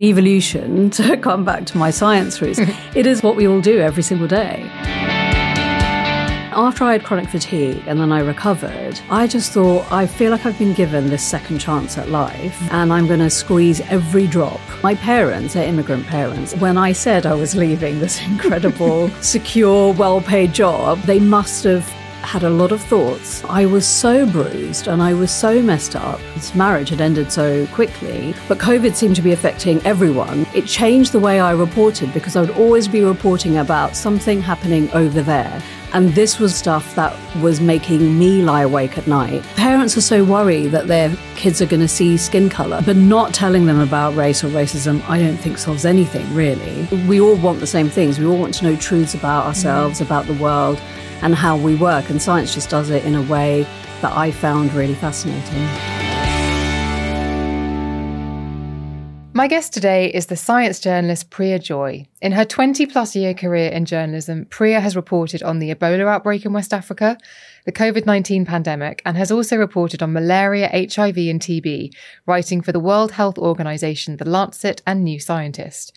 Evolution, to come back to my science roots, it is what we all do every single day. After I had chronic fatigue and then I recovered, I just thought, I feel like I've been given this second chance at life and I'm going to squeeze every drop. My parents, they're immigrant parents, when I said I was leaving this incredible, secure, well paid job, they must have had a lot of thoughts. I was so bruised and I was so messed up. This marriage had ended so quickly, but COVID seemed to be affecting everyone. It changed the way I reported because I would always be reporting about something happening over there. And this was stuff that was making me lie awake at night. Parents are so worried that their kids are going to see skin color, but not telling them about race or racism, I don't think solves anything, really. We all want the same things. We all want to know truths about ourselves, about the world and how we work. And science just does it in a way that I found really fascinating. My guest today is the science journalist Priya Joi. In her 20 plus year career in journalism, Priya has reported on the Ebola outbreak in West Africa, the COVID 19 pandemic, and has also reported on malaria, HIV, and TB, writing for the World Health Organization, The Lancet, and New Scientist.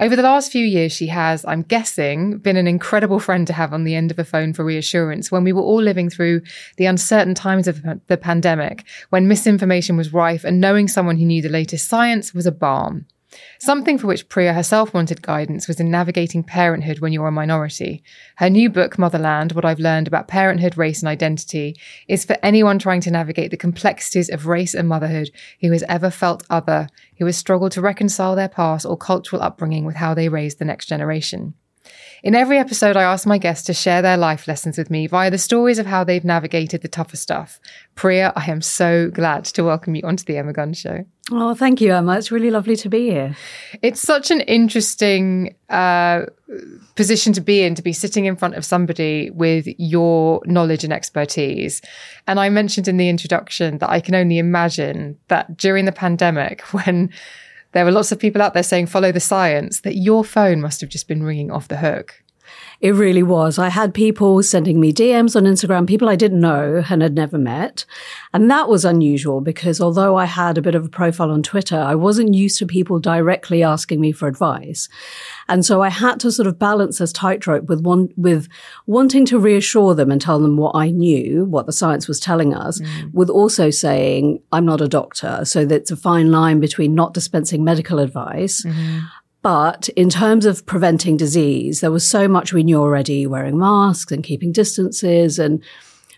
Over the last few years, she has, I'm guessing, been an incredible friend to have on the end of a phone for reassurance when we were all living through the uncertain times of the pandemic, when misinformation was rife and knowing someone who knew the latest science was a balm. Something for which Priya herself wanted guidance was in navigating parenthood when you're a minority. Her new book, Motherland What I've Learned About Parenthood, Race and Identity, is for anyone trying to navigate the complexities of race and motherhood who has ever felt other, who has struggled to reconcile their past or cultural upbringing with how they raise the next generation. In every episode, I ask my guests to share their life lessons with me via the stories of how they've navigated the tougher stuff. Priya, I am so glad to welcome you onto the Emma Guns Show. Oh, thank you, Emma. It's really lovely to be here. It's such an interesting uh, position to be in, to be sitting in front of somebody with your knowledge and expertise. And I mentioned in the introduction that I can only imagine that during the pandemic, when there were lots of people out there saying, follow the science, that your phone must have just been ringing off the hook. It really was. I had people sending me DMs on Instagram, people I didn't know and had never met. And that was unusual because although I had a bit of a profile on Twitter, I wasn't used to people directly asking me for advice. And so I had to sort of balance this tightrope with one, with wanting to reassure them and tell them what I knew, what the science was telling us, mm. with also saying, I'm not a doctor. So that's a fine line between not dispensing medical advice. Mm-hmm but in terms of preventing disease, there was so much we knew already wearing masks and keeping distances and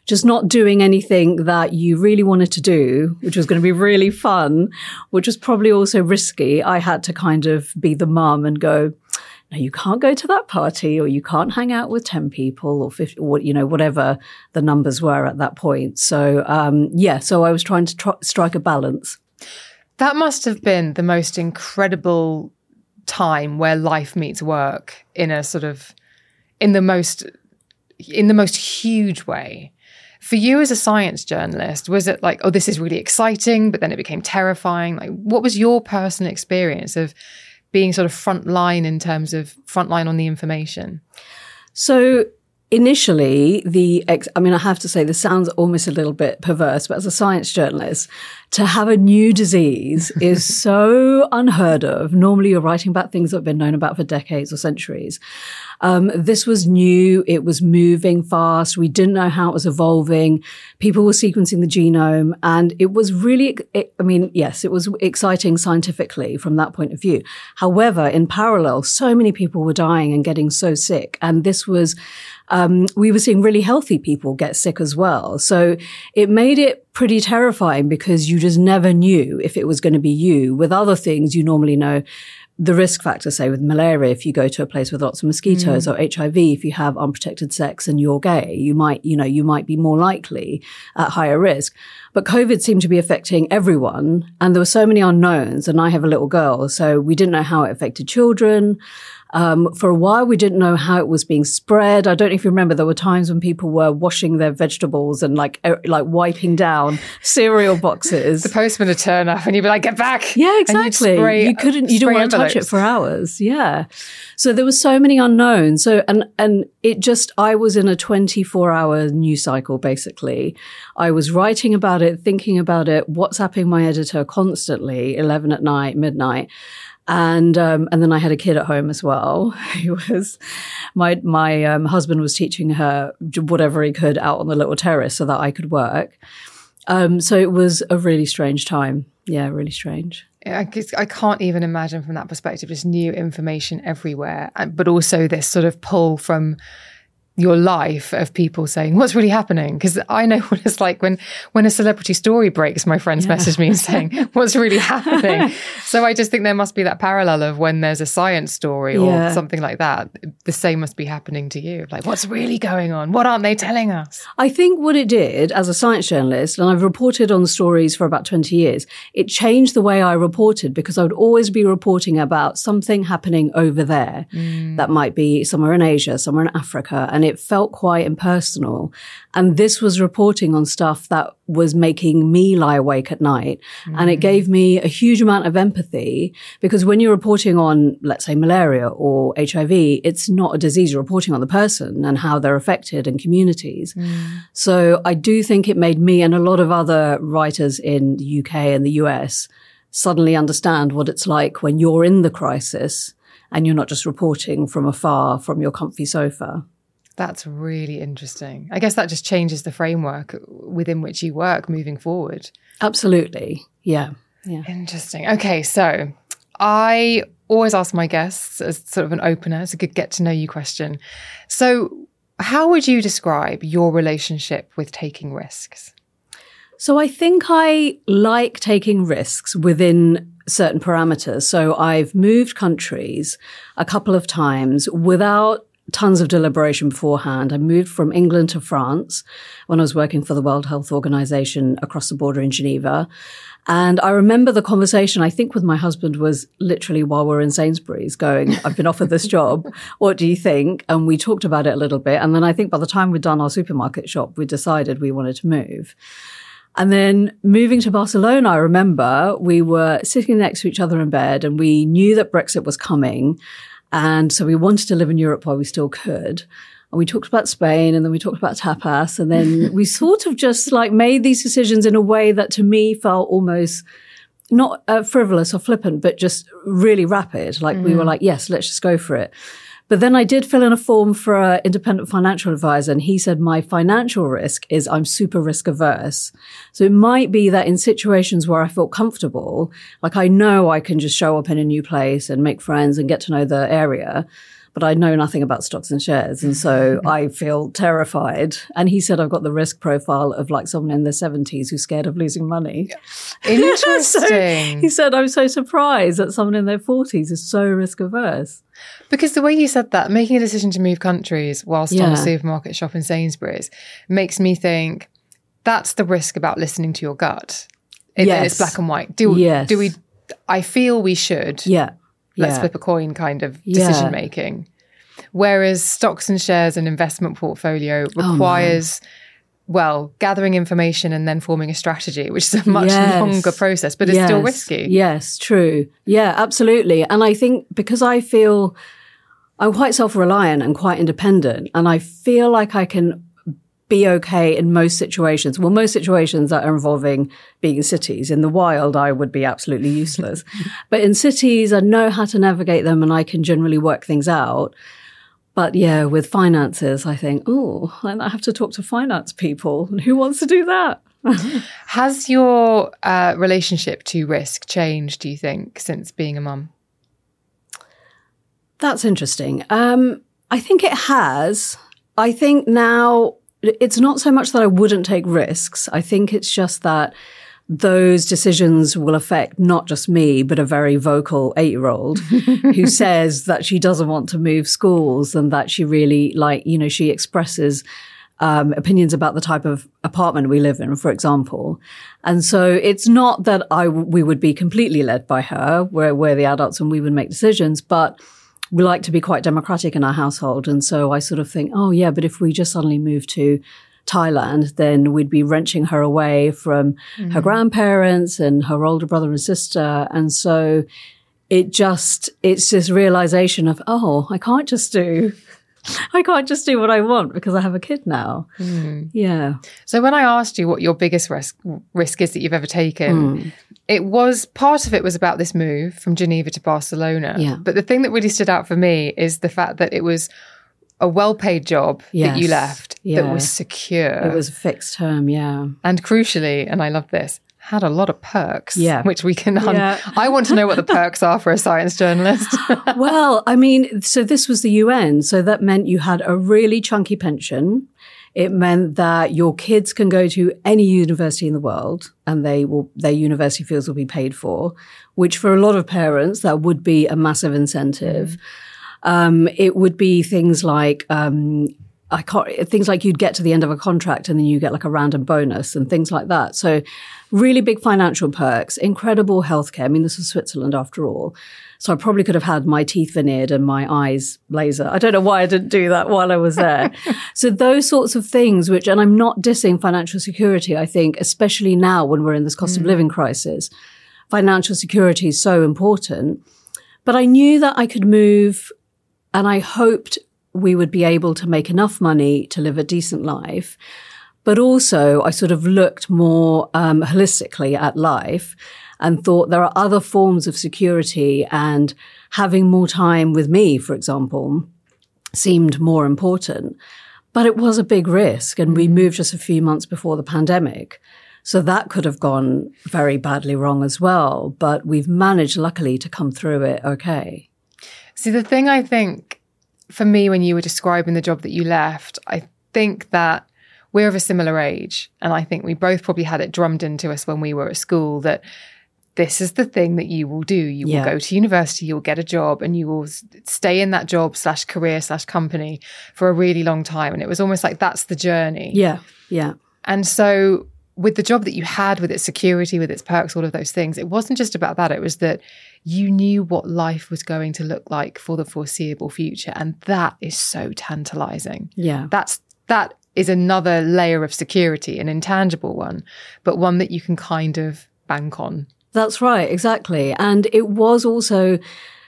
just not doing anything that you really wanted to do, which was going to be really fun, which was probably also risky. I had to kind of be the mum and go, no, you can't go to that party or you can't hang out with 10 people or 50 or, you know, whatever the numbers were at that point. So, um, yeah, so I was trying to tr- strike a balance. That must have been the most incredible time where life meets work in a sort of in the most in the most huge way. For you as a science journalist was it like oh this is really exciting but then it became terrifying? Like what was your personal experience of being sort of front line in terms of front line on the information? So initially the ex- i mean i have to say this sounds almost a little bit perverse but as a science journalist to have a new disease is so unheard of. Normally you're writing about things that have been known about for decades or centuries. Um, this was new. It was moving fast. We didn't know how it was evolving. People were sequencing the genome and it was really it, i mean yes it was exciting scientifically from that point of view. However in parallel so many people were dying and getting so sick and this was um, we were seeing really healthy people get sick as well. So it made it pretty terrifying because you just never knew if it was going to be you. With other things, you normally know the risk factor, say with malaria, if you go to a place with lots of mosquitoes mm. or HIV, if you have unprotected sex and you're gay, you might, you know, you might be more likely at higher risk. But COVID seemed to be affecting everyone and there were so many unknowns and I have a little girl. So we didn't know how it affected children. Um, for a while, we didn't know how it was being spread. I don't know if you remember, there were times when people were washing their vegetables and like er, like wiping down cereal boxes. the postman would turn up and you'd be like, "Get back!" Yeah, exactly. Spray, you couldn't, you didn't want to touch it for hours. Yeah. So there were so many unknowns. So and and it just, I was in a 24 hour news cycle basically. I was writing about it, thinking about it, WhatsApping my editor constantly, 11 at night, midnight. And um, and then I had a kid at home as well. Who was my my um, husband was teaching her whatever he could out on the little terrace so that I could work. Um, so it was a really strange time. Yeah, really strange. I, I can't even imagine from that perspective, just new information everywhere, but also this sort of pull from your life of people saying what's really happening because i know what it's like when when a celebrity story breaks my friends yeah. message me and saying what's really happening so i just think there must be that parallel of when there's a science story or yeah. something like that the same must be happening to you like what's really going on what aren't they telling us i think what it did as a science journalist and i've reported on stories for about 20 years it changed the way i reported because i would always be reporting about something happening over there mm. that might be somewhere in asia somewhere in africa and and it felt quite impersonal. And this was reporting on stuff that was making me lie awake at night. Mm. And it gave me a huge amount of empathy because when you're reporting on, let's say, malaria or HIV, it's not a disease. You're reporting on the person and how they're affected and communities. Mm. So I do think it made me and a lot of other writers in the UK and the US suddenly understand what it's like when you're in the crisis and you're not just reporting from afar from your comfy sofa. That's really interesting. I guess that just changes the framework within which you work moving forward. Absolutely. Yeah. Yeah. Interesting. Okay. So I always ask my guests as sort of an opener, it's a good get to know you question. So, how would you describe your relationship with taking risks? So, I think I like taking risks within certain parameters. So, I've moved countries a couple of times without tons of deliberation beforehand. I moved from England to France when I was working for the World Health Organization across the border in Geneva. And I remember the conversation, I think with my husband was literally while we are in Sainsbury's going, I've been offered this job. What do you think? And we talked about it a little bit. And then I think by the time we'd done our supermarket shop, we decided we wanted to move. And then moving to Barcelona, I remember we were sitting next to each other in bed and we knew that Brexit was coming. And so we wanted to live in Europe while we still could. And we talked about Spain and then we talked about tapas. And then we sort of just like made these decisions in a way that to me felt almost not uh, frivolous or flippant, but just really rapid. Like mm. we were mm. like, yes, let's just go for it. But then I did fill in a form for an independent financial advisor, and he said my financial risk is I'm super risk averse. So it might be that in situations where I feel comfortable, like I know I can just show up in a new place and make friends and get to know the area but I know nothing about stocks and shares. And so mm-hmm. I feel terrified. And he said, I've got the risk profile of like someone in their 70s who's scared of losing money. Interesting. so he said, I'm so surprised that someone in their 40s is so risk averse. Because the way you said that, making a decision to move countries whilst yeah. on a supermarket shop in Sainsbury's makes me think that's the risk about listening to your gut. It, yes. It's black and white. Do, yes. do we, I feel we should. Yeah let's yeah. flip a coin kind of decision yeah. making. Whereas stocks and shares and investment portfolio oh, requires, oh, well, gathering information and then forming a strategy, which is a much yes. longer process, but it's yes. still risky. Yes, true. Yeah, absolutely. And I think because I feel I'm quite self reliant and quite independent, and I feel like I can be okay in most situations. Well, most situations that are involving being in cities. In the wild, I would be absolutely useless. but in cities, I know how to navigate them and I can generally work things out. But yeah, with finances, I think, oh, I have to talk to finance people. And who wants to do that? Has your uh, relationship to risk changed, do you think, since being a mum? That's interesting. Um, I think it has. I think now it's not so much that I wouldn't take risks. I think it's just that those decisions will affect not just me, but a very vocal eight year old who says that she doesn't want to move schools and that she really like, you know, she expresses um, opinions about the type of apartment we live in, for example. And so it's not that I, we would be completely led by her, where we're the adults and we would make decisions, but we like to be quite democratic in our household. And so I sort of think, oh, yeah, but if we just suddenly move to Thailand, then we'd be wrenching her away from mm-hmm. her grandparents and her older brother and sister. And so it just, it's this realization of, oh, I can't just do I can't just do what I want because I have a kid now. Mm. Yeah. So when I asked you what your biggest risk risk is that you've ever taken, mm. It was part of it was about this move from Geneva to Barcelona. Yeah. But the thing that really stood out for me is the fact that it was a well paid job that you left Yeah. that was secure. It was a fixed term, yeah. and crucially, and I love this, had a lot of perks. Yeah. Which we can un- Yeah. I want to know what the perks are for a science journalist. well, I mean, so this was the UN. So that meant you had a really chunky pension. It meant that your kids can go to any university in the world and they will, their university fees will be paid for, which for a lot of parents, that would be a massive incentive. Um, it would be things like, um, I can't, things like you'd get to the end of a contract and then you get like a random bonus and things like that. So really big financial perks, incredible healthcare. I mean, this is Switzerland after all. So I probably could have had my teeth veneered and my eyes laser. I don't know why I didn't do that while I was there. so those sorts of things, which, and I'm not dissing financial security. I think, especially now when we're in this cost of living crisis, financial security is so important. But I knew that I could move and I hoped we would be able to make enough money to live a decent life. But also, I sort of looked more um, holistically at life and thought there are other forms of security and having more time with me, for example, seemed more important. But it was a big risk and we moved just a few months before the pandemic. So that could have gone very badly wrong as well. But we've managed, luckily, to come through it okay. See, the thing I think for me, when you were describing the job that you left, I think that we're of a similar age. And I think we both probably had it drummed into us when we were at school that this is the thing that you will do. You Yeah. will go to university, you'll get a job, and you will stay in that job slash career slash company for a really long time. And it was almost like that's the journey. Yeah. Yeah. And so, with the job that you had, with its security, with its perks, all of those things, it wasn't just about that. It was that you knew what life was going to look like for the foreseeable future. And that is so tantalizing. Yeah. That's, that is another layer of security, an intangible one, but one that you can kind of bank on. That's right, exactly. And it was also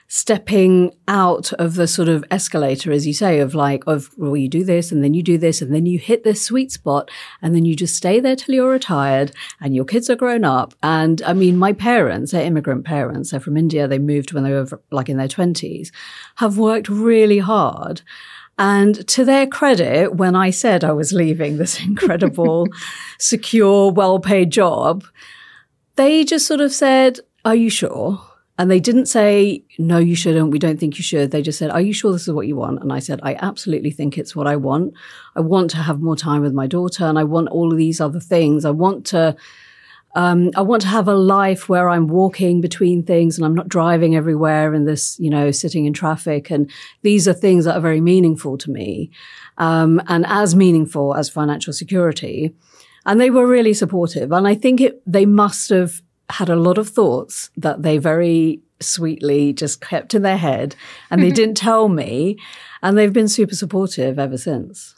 stepping out of the sort of escalator, as you say, of like, of, well, you do this and then you do this and then you hit this sweet spot and then you just stay there till you're retired and your kids are grown up. And I mean, my parents, they're immigrant parents. They're from India. They moved when they were like in their twenties, have worked really hard. And to their credit, when I said I was leaving this incredible, secure, well paid job, they just sort of said, Are you sure? And they didn't say, No, you shouldn't. We don't think you should. They just said, Are you sure this is what you want? And I said, I absolutely think it's what I want. I want to have more time with my daughter and I want all of these other things. I want to. Um, I want to have a life where I'm walking between things and I'm not driving everywhere and this, you know, sitting in traffic. And these are things that are very meaningful to me, um, and as meaningful as financial security. And they were really supportive. And I think it, they must have had a lot of thoughts that they very sweetly just kept in their head and they didn't tell me. And they've been super supportive ever since.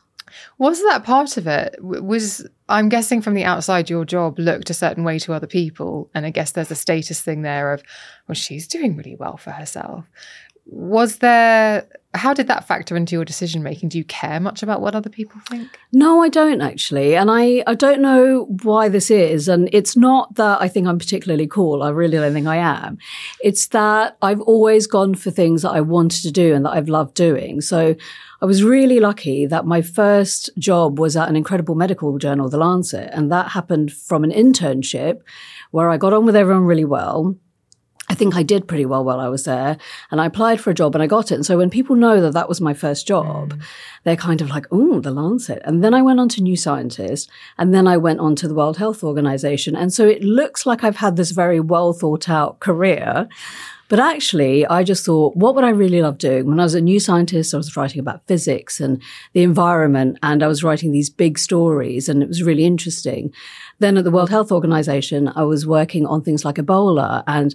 Was that part of it? Was I'm guessing from the outside, your job looked a certain way to other people, and I guess there's a status thing there of, well, she's doing really well for herself. Was there? How did that factor into your decision making? Do you care much about what other people think? No, I don't actually. And I, I don't know why this is. And it's not that I think I'm particularly cool. I really don't think I am. It's that I've always gone for things that I wanted to do and that I've loved doing. So I was really lucky that my first job was at an incredible medical journal, The Lancet. And that happened from an internship where I got on with everyone really well. I think I did pretty well while I was there. And I applied for a job and I got it. And so when people know that that was my first job, mm. they're kind of like, oh, the Lancet. And then I went on to New Scientist and then I went on to the World Health Organization. And so it looks like I've had this very well thought out career. But actually, I just thought, what would I really love doing? When I was a new scientist, I was writing about physics and the environment, and I was writing these big stories, and it was really interesting. Then at the World Health Organization, I was working on things like Ebola and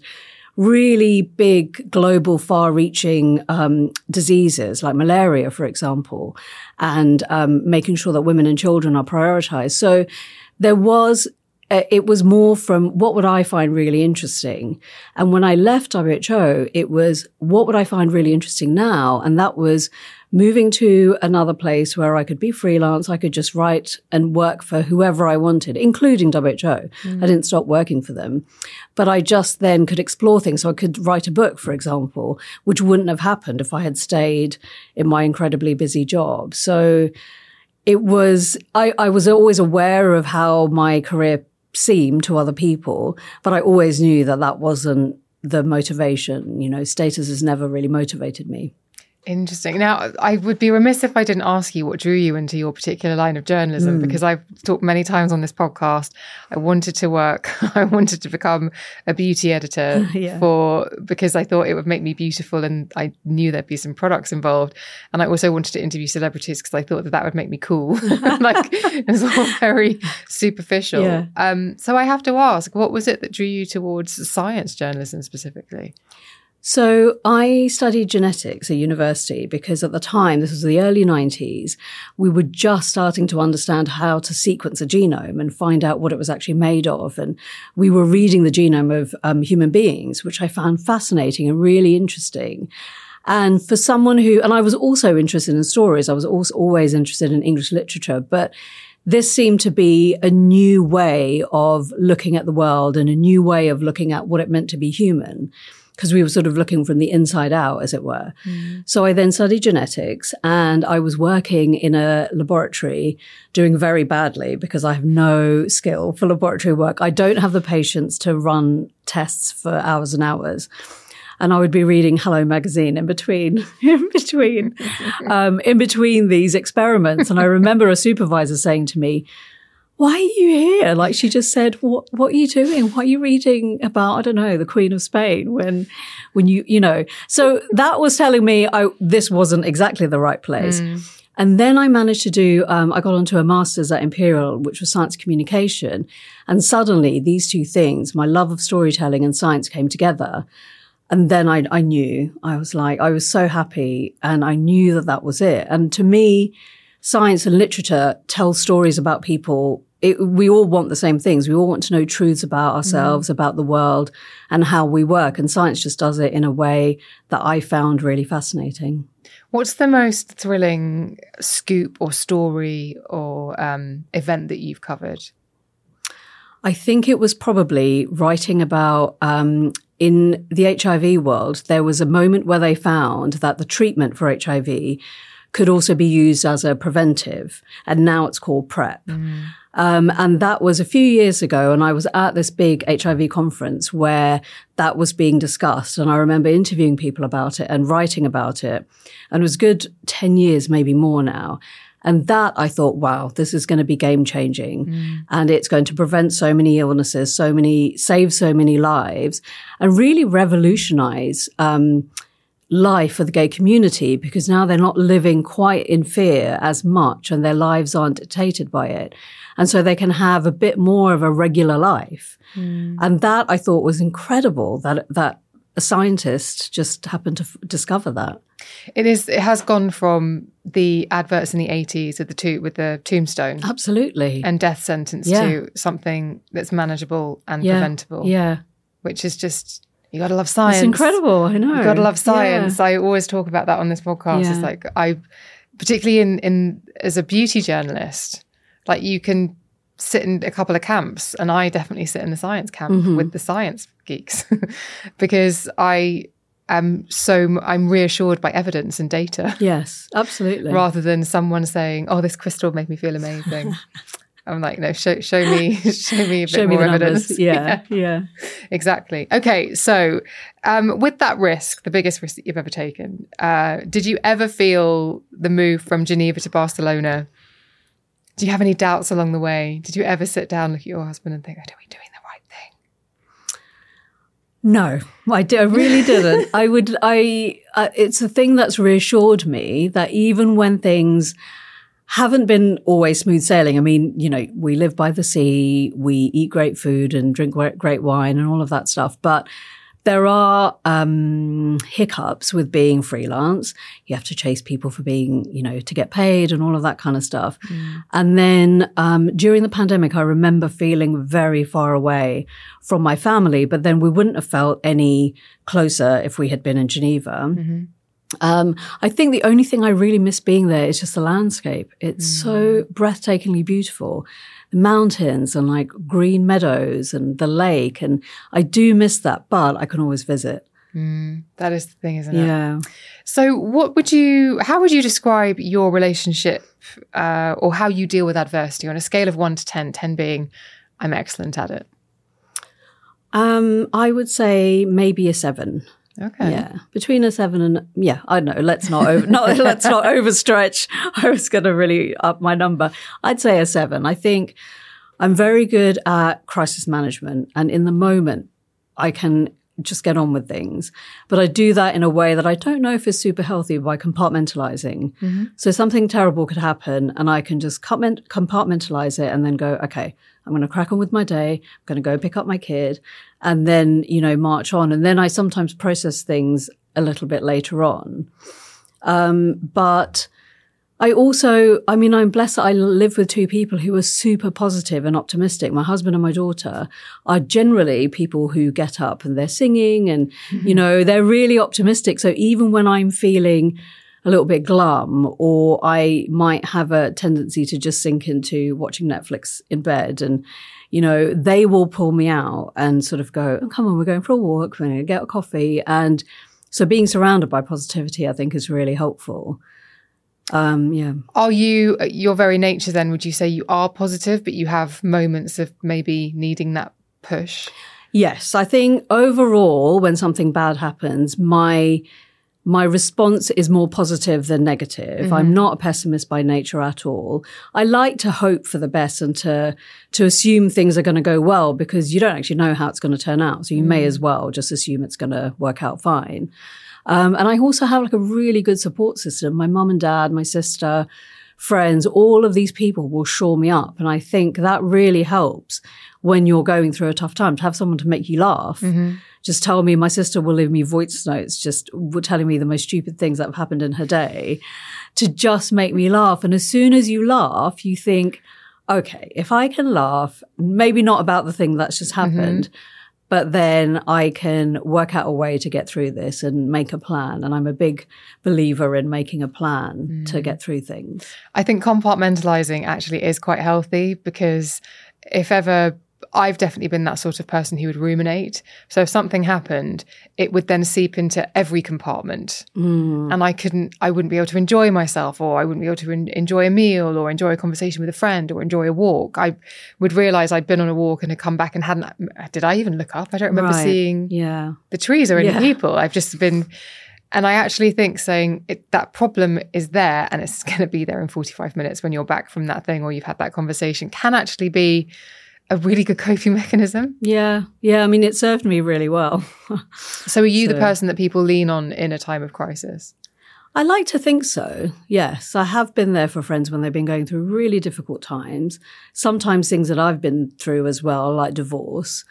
really big global far reaching um, diseases like malaria for example and um, making sure that women and children are prioritized so there was uh, it was more from what would I find really interesting? And when I left WHO, it was what would I find really interesting now? And that was moving to another place where I could be freelance. I could just write and work for whoever I wanted, including WHO. Mm. I didn't stop working for them, but I just then could explore things. So I could write a book, for example, which wouldn't have happened if I had stayed in my incredibly busy job. So it was, I, I was always aware of how my career seemed to other people, but I always knew that that wasn't the motivation. You know, status has never really motivated me. Interesting. Now, I would be remiss if I didn't ask you what drew you into your particular line of journalism, mm. because I've talked many times on this podcast. I wanted to work, I wanted to become a beauty editor yeah. for because I thought it would make me beautiful, and I knew there'd be some products involved. And I also wanted to interview celebrities because I thought that that would make me cool. like it was all very superficial. Yeah. Um, so I have to ask, what was it that drew you towards science journalism specifically? So I studied genetics at university because at the time, this was the early 90s, we were just starting to understand how to sequence a genome and find out what it was actually made of. And we were reading the genome of um, human beings, which I found fascinating and really interesting. And for someone who, and I was also interested in stories, I was also always interested in English literature, but this seemed to be a new way of looking at the world and a new way of looking at what it meant to be human because we were sort of looking from the inside out, as it were. Mm. So I then studied genetics and I was working in a laboratory doing very badly because I have no skill for laboratory work. I don't have the patience to run tests for hours and hours and I would be reading Hello magazine in between, in between, um, in between these experiments. And I remember a supervisor saying to me, why are you here? Like she just said, what, what are you doing? What are you reading about? I don't know, the Queen of Spain when, when you, you know, so that was telling me I, this wasn't exactly the right place. Mm. And then I managed to do, um, I got onto a master's at Imperial, which was science communication. And suddenly these two things, my love of storytelling and science came together. And then I, I knew, I was like, I was so happy and I knew that that was it. And to me, science and literature tell stories about people it, we all want the same things. We all want to know truths about ourselves, mm. about the world, and how we work. And science just does it in a way that I found really fascinating. What's the most thrilling scoop or story or um, event that you've covered? I think it was probably writing about um, in the HIV world, there was a moment where they found that the treatment for HIV could also be used as a preventive. And now it's called PrEP. Mm. Um, and that was a few years ago. And I was at this big HIV conference where that was being discussed. And I remember interviewing people about it and writing about it. And it was good 10 years, maybe more now. And that I thought, wow, this is going to be game changing. Mm. And it's going to prevent so many illnesses, so many, save so many lives and really revolutionize, um, life for the gay community because now they're not living quite in fear as much and their lives aren't dictated by it. And so they can have a bit more of a regular life. Mm. And that I thought was incredible that, that a scientist just happened to f- discover that. It is. It has gone from the adverts in the eighties with the two with the tombstone, absolutely, and death sentence yeah. to something that's manageable and yeah. preventable. Yeah, which is just you got to love science. It's incredible. I know. You got to love science. Yeah. I always talk about that on this podcast. Yeah. It's like I, particularly in in as a beauty journalist, like you can sit in a couple of camps, and I definitely sit in the science camp mm-hmm. with the science geeks because I am so I'm reassured by evidence and data. Yes, absolutely. Rather than someone saying, "Oh, this crystal made me feel amazing." I'm like, no, show, show me, show me a bit more evidence. Yeah, yeah, yeah, exactly. Okay, so um, with that risk, the biggest risk that you've ever taken, uh, did you ever feel the move from Geneva to Barcelona? Do you have any doubts along the way? Did you ever sit down, look at your husband, and think, "Are we doing the right thing?" No, I, did, I really didn't. I would. I. Uh, it's a thing that's reassured me that even when things haven't been always smooth sailing. I mean, you know, we live by the sea, we eat great food and drink great wine and all of that stuff. But there are um, hiccups with being freelance. You have to chase people for being, you know, to get paid and all of that kind of stuff. Mm. And then um, during the pandemic, I remember feeling very far away from my family, but then we wouldn't have felt any closer if we had been in Geneva. Mm-hmm. Um, I think the only thing I really miss being there is just the landscape. It's mm. so breathtakingly beautiful the mountains and like green meadows and the lake. And I do miss that, but I can always visit. Mm, that is the thing, isn't it? Yeah. So, what would you, how would you describe your relationship uh, or how you deal with adversity on a scale of one to 10, 10 being I'm excellent at it? Um, I would say maybe a seven. Okay. Yeah, between a seven and yeah, I don't know. Let's not over, not let's not overstretch. I was going to really up my number. I'd say a seven. I think I'm very good at crisis management, and in the moment, I can just get on with things. But I do that in a way that I don't know if is super healthy by compartmentalizing. Mm-hmm. So something terrible could happen, and I can just compartmentalize it and then go, okay, I'm going to crack on with my day. I'm going to go pick up my kid and then, you know, march on. And then I sometimes process things a little bit later on. Um, but I also, I mean, I'm blessed that I live with two people who are super positive and optimistic. My husband and my daughter are generally people who get up and they're singing and, mm-hmm. you know, they're really optimistic. So even when I'm feeling a little bit glum or I might have a tendency to just sink into watching Netflix in bed and, you know, they will pull me out and sort of go, oh, come on, we're going for a walk, we're going to get a coffee. And so being surrounded by positivity, I think is really helpful. Um, yeah. Are you, your very nature then, would you say you are positive, but you have moments of maybe needing that push? Yes. I think overall, when something bad happens, my, my response is more positive than negative. Mm-hmm. I'm not a pessimist by nature at all. I like to hope for the best and to to assume things are going to go well because you don't actually know how it's going to turn out. So you mm-hmm. may as well just assume it's going to work out fine. Um, and I also have like a really good support system. My mum and dad, my sister, friends, all of these people will shore me up. And I think that really helps when you're going through a tough time to have someone to make you laugh. Mm-hmm just tell me, my sister will leave me voice notes just telling me the most stupid things that have happened in her day to just make me laugh. And as soon as you laugh, you think, okay, if I can laugh, maybe not about the thing that's just mm-hmm. happened, mm-hmm. But then I can work out a way to get through this and make a plan. And I'm a big believer in making a plan mm. to get through things. I think compartmentalizing actually is quite healthy because if ever I've definitely been that sort of person who would ruminate. So if something happened, it would then seep into every compartment. Mm. And I couldn't, I wouldn't be able to enjoy myself, or I wouldn't be able to en- enjoy a meal, or enjoy a conversation with a friend, or enjoy a walk. I would realize I'd been on a walk and had come back and hadn't, did I even look up? I don't remember right. seeing yeah. the trees or any yeah. people. I've just been, and I actually think saying it, that problem is there and it's going to be there in 45 minutes when you're back from that thing or you've had that conversation can actually be a really good coping mechanism. Yeah. Yeah. I mean, it served me really well. so, are you so. the person that people lean on in a time of crisis? I like to think so. Yes. I have been there for friends when they've been going through really difficult times, sometimes things that I've been through as well, like divorce.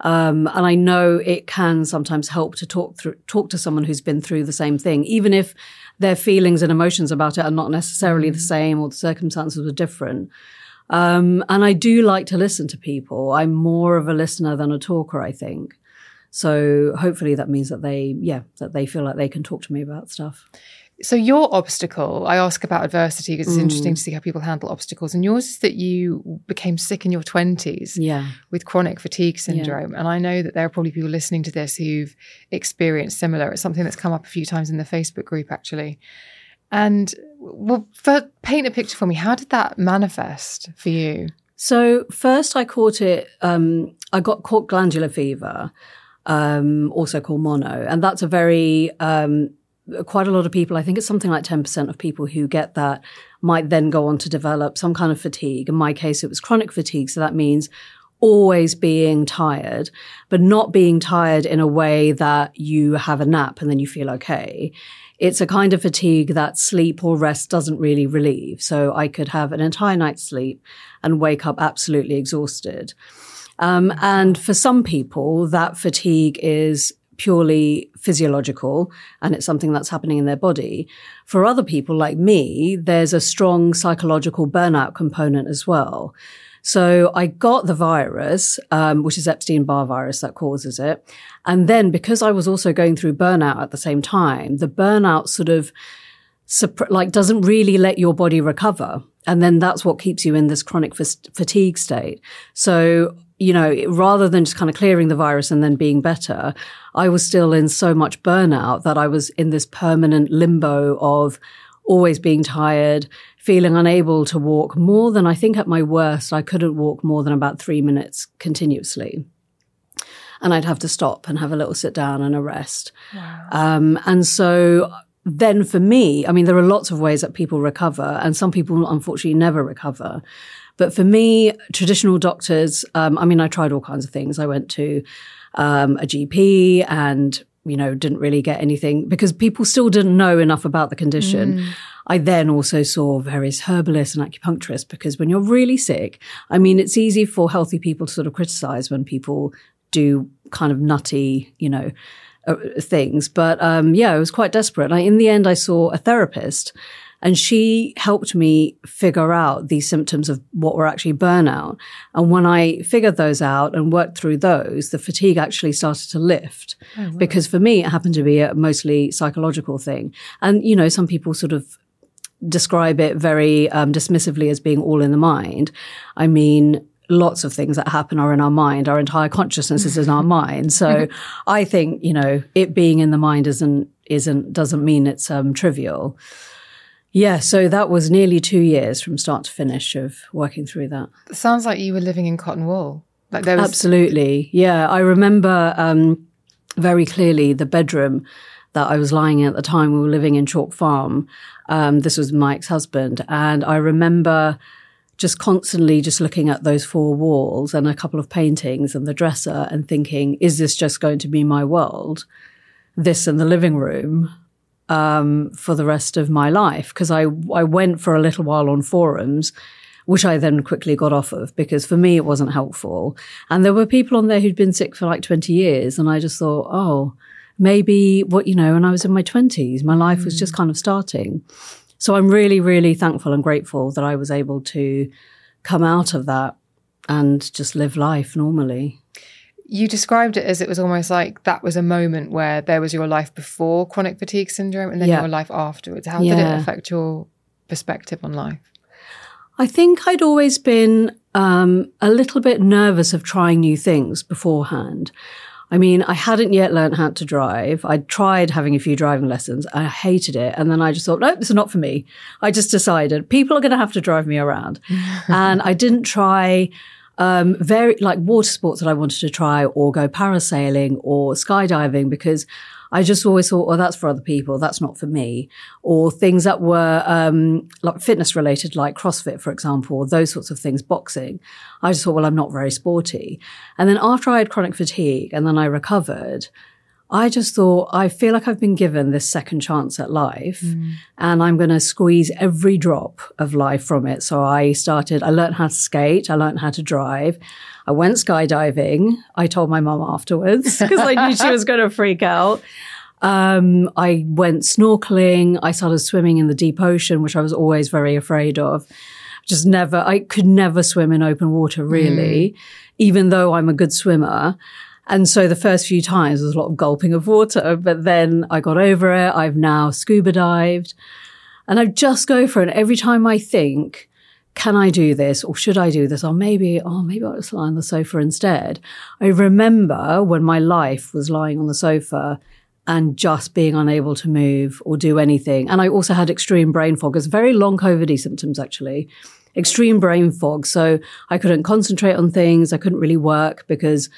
Um, and I know it can sometimes help to talk through, talk to someone who's been through the same thing, even if their feelings and emotions about it are not necessarily the mm. same or the circumstances are different. Um, and I do like to listen to people. I'm more of a listener than a talker, I think. So hopefully that means that they, yeah, that they feel like they can talk to me about stuff. So your obstacle, I ask about adversity because it's mm. interesting to see how people handle obstacles. And yours is that you became sick in your twenties, yeah, with chronic fatigue syndrome. Yeah. And I know that there are probably people listening to this who've experienced similar. It's something that's come up a few times in the Facebook group, actually. And well, for, paint a picture for me. How did that manifest for you? So first, I caught it. Um, I got caught glandular fever, um, also called mono, and that's a very um, quite a lot of people. I think it's something like ten percent of people who get that might then go on to develop some kind of fatigue. In my case, it was chronic fatigue, so that means always being tired, but not being tired in a way that you have a nap and then you feel okay. It's a kind of fatigue that sleep or rest doesn't really relieve. So I could have an entire night's sleep and wake up absolutely exhausted. Um, and for some people, that fatigue is purely physiological and it's something that's happening in their body. For other people like me, there's a strong psychological burnout component as well. So I got the virus, um, which is Epstein Barr virus that causes it. And then because I was also going through burnout at the same time, the burnout sort of like doesn't really let your body recover. And then that's what keeps you in this chronic fatigue state. So, you know, rather than just kind of clearing the virus and then being better, I was still in so much burnout that I was in this permanent limbo of always being tired, feeling unable to walk more than I think at my worst, I couldn't walk more than about three minutes continuously. And I'd have to stop and have a little sit down and a rest. Wow. Um, and so then for me, I mean, there are lots of ways that people recover, and some people unfortunately never recover. But for me, traditional doctors, um, I mean, I tried all kinds of things. I went to um, a GP and you know, didn't really get anything because people still didn't know enough about the condition. Mm. I then also saw various herbalists and acupuncturists because when you're really sick, I mean, it's easy for healthy people to sort of criticize when people do kind of nutty, you know, uh, things. But um, yeah, I was quite desperate. I, in the end, I saw a therapist and she helped me figure out these symptoms of what were actually burnout. And when I figured those out and worked through those, the fatigue actually started to lift. Oh, wow. Because for me, it happened to be a mostly psychological thing. And, you know, some people sort of describe it very um, dismissively as being all in the mind. I mean, lots of things that happen are in our mind. Our entire consciousness is in our mind. So I think, you know, it being in the mind isn't, isn't, doesn't mean it's um, trivial. Yeah, so that was nearly two years from start to finish of working through that. It sounds like you were living in cotton wool. Like there was absolutely, yeah. I remember um, very clearly the bedroom that I was lying in at the time. We were living in Chalk Farm. Um, this was my ex-husband, and I remember just constantly just looking at those four walls and a couple of paintings and the dresser and thinking, is this just going to be my world? This and the living room um, for the rest of my life because I I went for a little while on forums, which I then quickly got off of because for me it wasn't helpful. And there were people on there who'd been sick for like twenty years, and I just thought, oh, maybe what you know. When I was in my twenties, my life was just mm. kind of starting. So I'm really, really thankful and grateful that I was able to come out of that and just live life normally you described it as it was almost like that was a moment where there was your life before chronic fatigue syndrome and then yeah. your life afterwards. How yeah. did it affect your perspective on life? I think I'd always been um, a little bit nervous of trying new things beforehand. I mean, I hadn't yet learned how to drive. I tried having a few driving lessons. I hated it. And then I just thought, no, this is not for me. I just decided people are going to have to drive me around. and I didn't try um, very like water sports that I wanted to try or go parasailing or skydiving because I just always thought, well, that's for other people. That's not for me. Or things that were um, like fitness related, like CrossFit, for example, those sorts of things, boxing. I just thought, well, I'm not very sporty. And then after I had chronic fatigue and then I recovered, I just thought, I feel like I've been given this second chance at life mm. and I'm going to squeeze every drop of life from it. So I started, I learned how to skate. I learned how to drive. I went skydiving. I told my mom afterwards because I knew she was going to freak out. Um, I went snorkeling. I started swimming in the deep ocean, which I was always very afraid of. Just never, I could never swim in open water really, mm. even though I'm a good swimmer. And so the first few times was a lot of gulping of water, but then I got over it. I've now scuba dived and I just go for it. Every time I think, can I do this or should I do this? Or maybe, oh, maybe I'll just lie on the sofa instead. I remember when my life was lying on the sofa and just being unable to move or do anything. And I also had extreme brain fog. It's very long COVID symptoms, actually. Extreme brain fog. So I couldn't concentrate on things. I couldn't really work because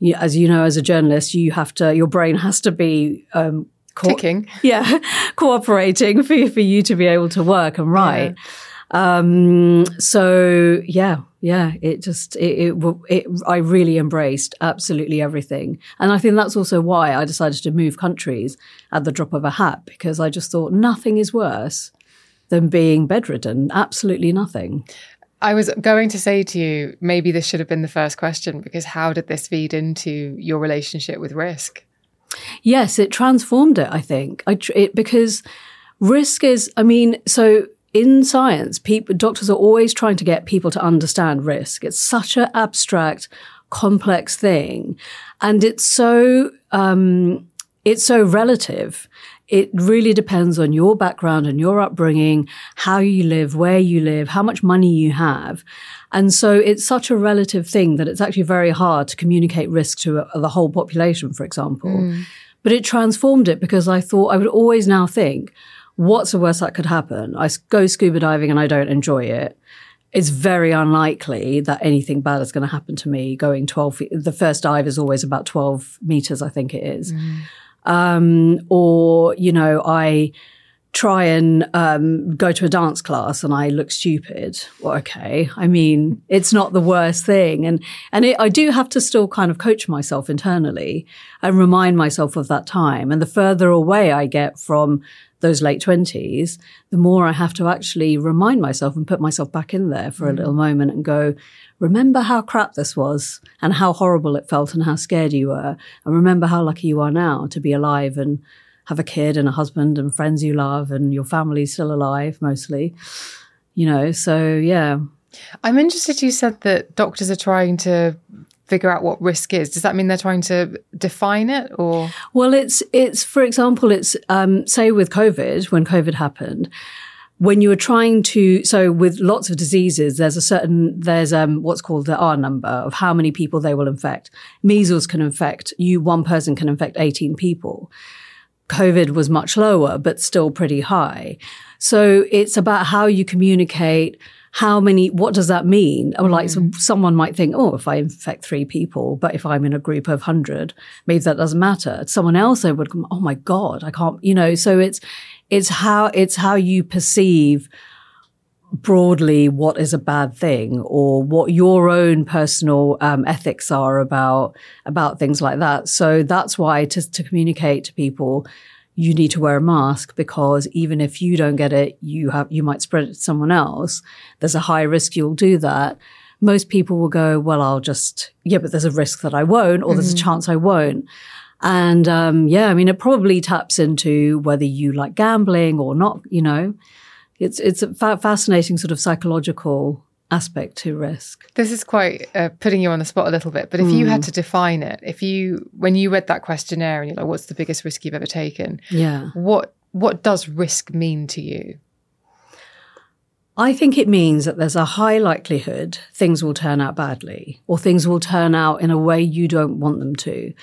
you, as you know, as a journalist, you have to, your brain has to be, um, co- ticking. Yeah. cooperating for, for you to be able to work and write. Yeah. Um, so yeah, yeah, it just, it, it, it, I really embraced absolutely everything. And I think that's also why I decided to move countries at the drop of a hat because I just thought nothing is worse than being bedridden. Absolutely nothing. I was going to say to you, maybe this should have been the first question because how did this feed into your relationship with risk? Yes, it transformed it, I think. I tr- it, because risk is, I mean, so in science, people, doctors are always trying to get people to understand risk. It's such an abstract, complex thing. And it's so, um, it's so relative. It really depends on your background and your upbringing, how you live, where you live, how much money you have. And so it's such a relative thing that it's actually very hard to communicate risk to a, the whole population, for example. Mm. But it transformed it because I thought I would always now think, what's the worst that could happen? I go scuba diving and I don't enjoy it. It's very unlikely that anything bad is going to happen to me going 12 feet. The first dive is always about 12 meters, I think it is. Mm. Um, or, you know, I try and um, go to a dance class and I look stupid. Well, okay. I mean, it's not the worst thing. And, and it, I do have to still kind of coach myself internally and remind myself of that time. And the further away I get from those late 20s, the more I have to actually remind myself and put myself back in there for mm. a little moment and go, remember how crap this was and how horrible it felt and how scared you were. And remember how lucky you are now to be alive and have a kid and a husband and friends you love and your family's still alive mostly. You know, so yeah. I'm interested you said that doctors are trying to figure out what risk is does that mean they're trying to define it or well it's it's for example it's um, say with covid when covid happened when you were trying to so with lots of diseases there's a certain there's um, what's called the r number of how many people they will infect measles can infect you one person can infect 18 people covid was much lower but still pretty high so it's about how you communicate how many, what does that mean? Or like mm. someone might think, oh, if I infect three people, but if I'm in a group of 100, maybe that doesn't matter. Someone else they would come, oh my God, I can't, you know, so it's, it's how, it's how you perceive broadly what is a bad thing or what your own personal um, ethics are about about things like that so that's why to, to communicate to people you need to wear a mask because even if you don't get it, you have, you might spread it to someone else. There's a high risk you'll do that. Most people will go, well, I'll just, yeah, but there's a risk that I won't, or mm-hmm. there's a mm-hmm. chance I won't. And, um, yeah, I mean, it probably taps into whether you like gambling or not, you know, it's, it's a fa- fascinating sort of psychological aspect to risk. This is quite uh, putting you on the spot a little bit, but if mm. you had hmm. to define it, if you when you read that questionnaire and you're like, "What's the biggest risk you've ever taken?" Yeah, what what does risk mean to you? I think it means that there's a high likelihood things will turn out badly or things will turn out in a way you don't want them to.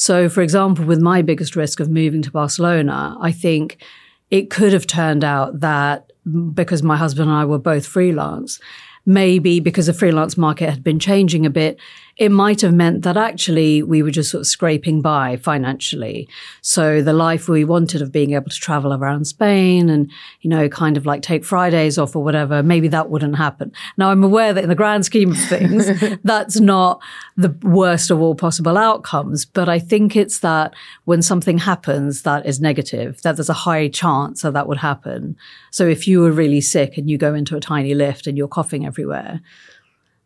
So, for example, with my biggest risk of moving to Barcelona, I think it could have turned out that because my husband and I were both freelance, maybe because the freelance market had been changing a bit, it might have meant that actually we were just sort of scraping by financially. So the life we wanted of being able to travel around Spain and, you know, kind of like take Fridays off or whatever, maybe that wouldn't happen. Now I'm aware that in the grand scheme of things, that's not the worst of all possible outcomes. But I think it's that when something happens that is negative, that there's a high chance that that would happen. So if you were really sick and you go into a tiny lift and you're coughing everywhere,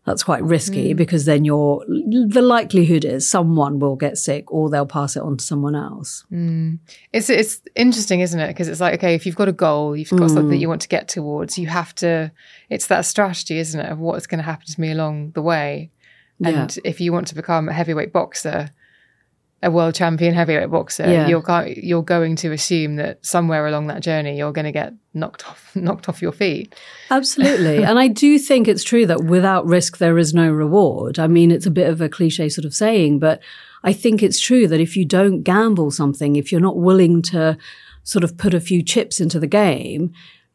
that's quite risky mm. because then you're the likelihood is someone will get sick or they'll pass it on to someone else. Mm. It's it's interesting, isn't it? Because it's like okay, if you've got a goal, you've got mm. something that you want to get towards, you have to. It's that strategy, isn't it, of what's going to happen to me along the way. And yeah. if you want to become a heavyweight boxer, a world champion heavyweight boxer, yeah. you're you're going to assume that somewhere along that journey you're going to get knocked off knocked off your feet. Absolutely, and I do think it's true that without risk there is no reward. I mean, it's a bit of a cliche sort of saying, but I think it's true that if you don't gamble something, if you're not willing to sort of put a few chips into the game,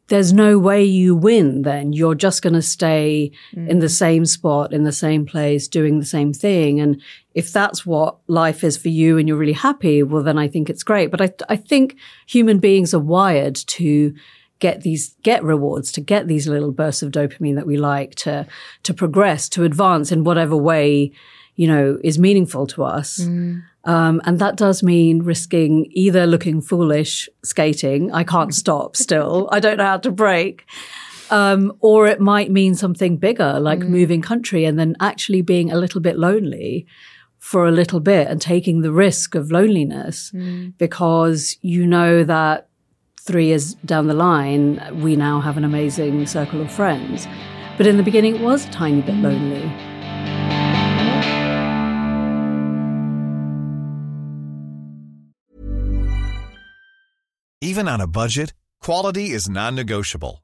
there's no way you win then. You're just going to stay mm. in the same spot, in the same place, doing the same thing. And if that's what life is for you and you're really happy, well, then I think it's great. But I, I think human beings are wired to get these, get rewards, to get these little bursts of dopamine that we like, to, to progress, to advance in whatever way, you know, is meaningful to us. Mm. Um, and that does mean risking either looking foolish skating. I can't stop still. I don't know how to brake. Um, or it might mean something bigger, like mm. moving country and then actually being a little bit lonely for a little bit and taking the risk of loneliness mm. because you know that three years down the line, we now have an amazing circle of friends. But in the beginning, it was a tiny bit lonely. Even on a budget, quality is non negotiable.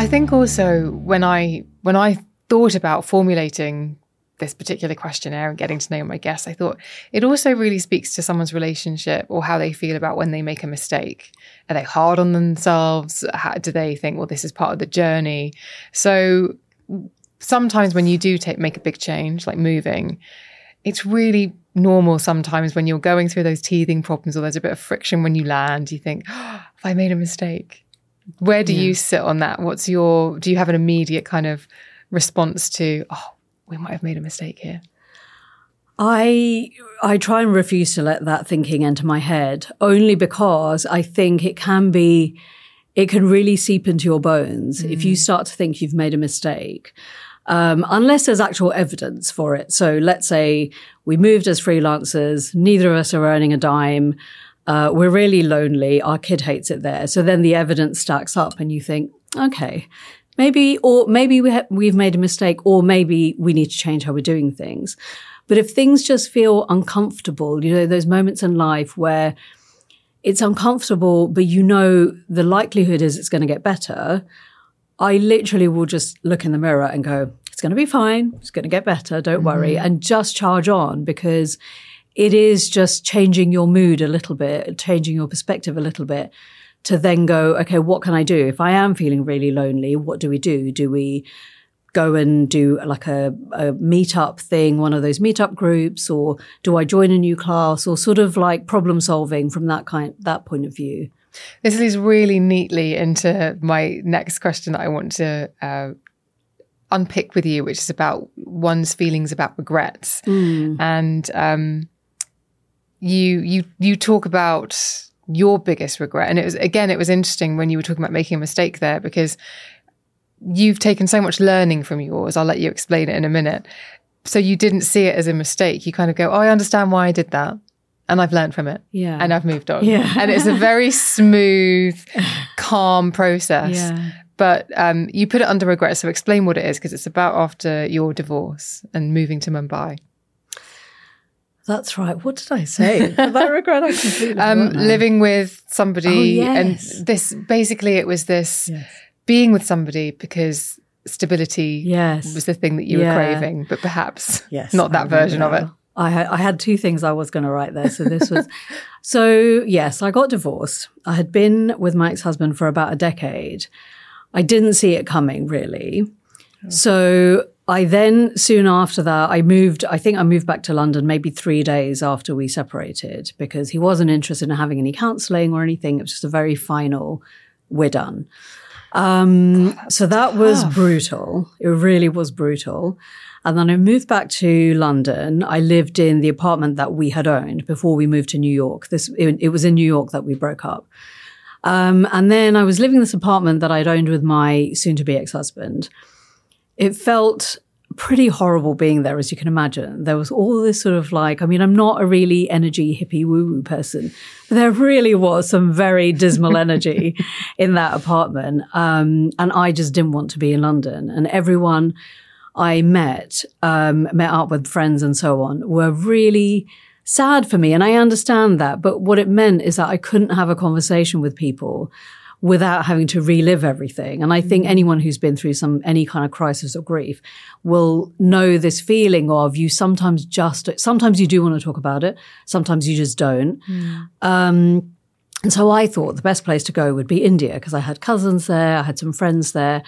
I think also when I when I thought about formulating this particular questionnaire and getting to know my guests, I thought it also really speaks to someone's relationship or how they feel about when they make a mistake. Are they hard on themselves? How, do they think, well, this is part of the journey? So sometimes when you do take make a big change, like moving, it's really normal sometimes when you're going through those teething problems or there's a bit of friction when you land, you think, oh, have I made a mistake? Where do yeah. you sit on that? What's your, do you have an immediate kind of response to, oh, we might have made a mistake here? I I try and refuse to let that thinking enter my head only because I think it can be it can really seep into your bones mm. if you mm. start to think you've made a mistake. Um, unless there's actual evidence for it. So let's say we moved as freelancers, neither of us are earning a dime. Uh, we're really lonely. Our kid hates it there. So then the evidence stacks up and you think, okay, Maybe, or maybe we ha- we've made a mistake, or maybe we need to change how we're doing things. But if things just feel uncomfortable, you know, those moments in life where it's uncomfortable, but you know the likelihood is it's going to get better, I literally will just look in the mirror and go, it's going to be fine. It's going to get better. Don't mm-hmm. worry. And just charge on because it is just changing your mood a little bit, changing your perspective a little bit to then go, okay, what can I do? If I am feeling really lonely, what do we do? Do we go and do like a, a meetup thing, one of those meetup groups, or do I join a new class or sort of like problem solving from that kind, that point of view? This leads really neatly into my next question that I want to uh, unpick with you, which is about one's feelings about regrets. Mm. And um, you you you talk about your biggest regret? And it was, again, it was interesting when you were talking about making a mistake there because you've taken so much learning from yours. I'll let you explain it in a minute. So you didn't see it as a mistake. You kind of go, oh, I understand why I did that. And I've learned from it. Yeah. And I've moved on. Yeah. and it's a very smooth, calm process. Yeah. But um, you put it under regret. So explain what it is because it's about after your divorce and moving to Mumbai. That's right. What did I say? Have I regret I completely um, living with somebody, oh, yes. and this basically it was this yes. being with somebody because stability yes. was the thing that you yeah. were craving, but perhaps yes, not that version of it. I had, I had two things I was going to write there. So this was, so yes, I got divorced. I had been with my ex husband for about a decade. I didn't see it coming really. Oh. So I then, soon after that, I moved, I think I moved back to London maybe three days after we separated because he wasn't interested in having any counseling or anything. It was just a very final, we're done. Um, oh, so that tough. was brutal. It really was brutal. And then I moved back to London. I lived in the apartment that we had owned before we moved to New York. This, it, it was in New York that we broke up. Um, and then I was living in this apartment that I'd owned with my soon to be ex husband it felt pretty horrible being there, as you can imagine. There was all this sort of like, I mean, I'm not a really energy hippie woo woo person, but there really was some very dismal energy in that apartment. Um, and I just didn't want to be in London. And everyone I met, um, met up with friends and so on, were really sad for me. And I understand that. But what it meant is that I couldn't have a conversation with people without having to relive everything. And I think mm. anyone who's been through some any kind of crisis or grief will know this feeling of you sometimes just sometimes you do want to talk about it, sometimes you just don't. Mm. Um, And so I thought the best place to go would be India because I had cousins there, I had some friends there.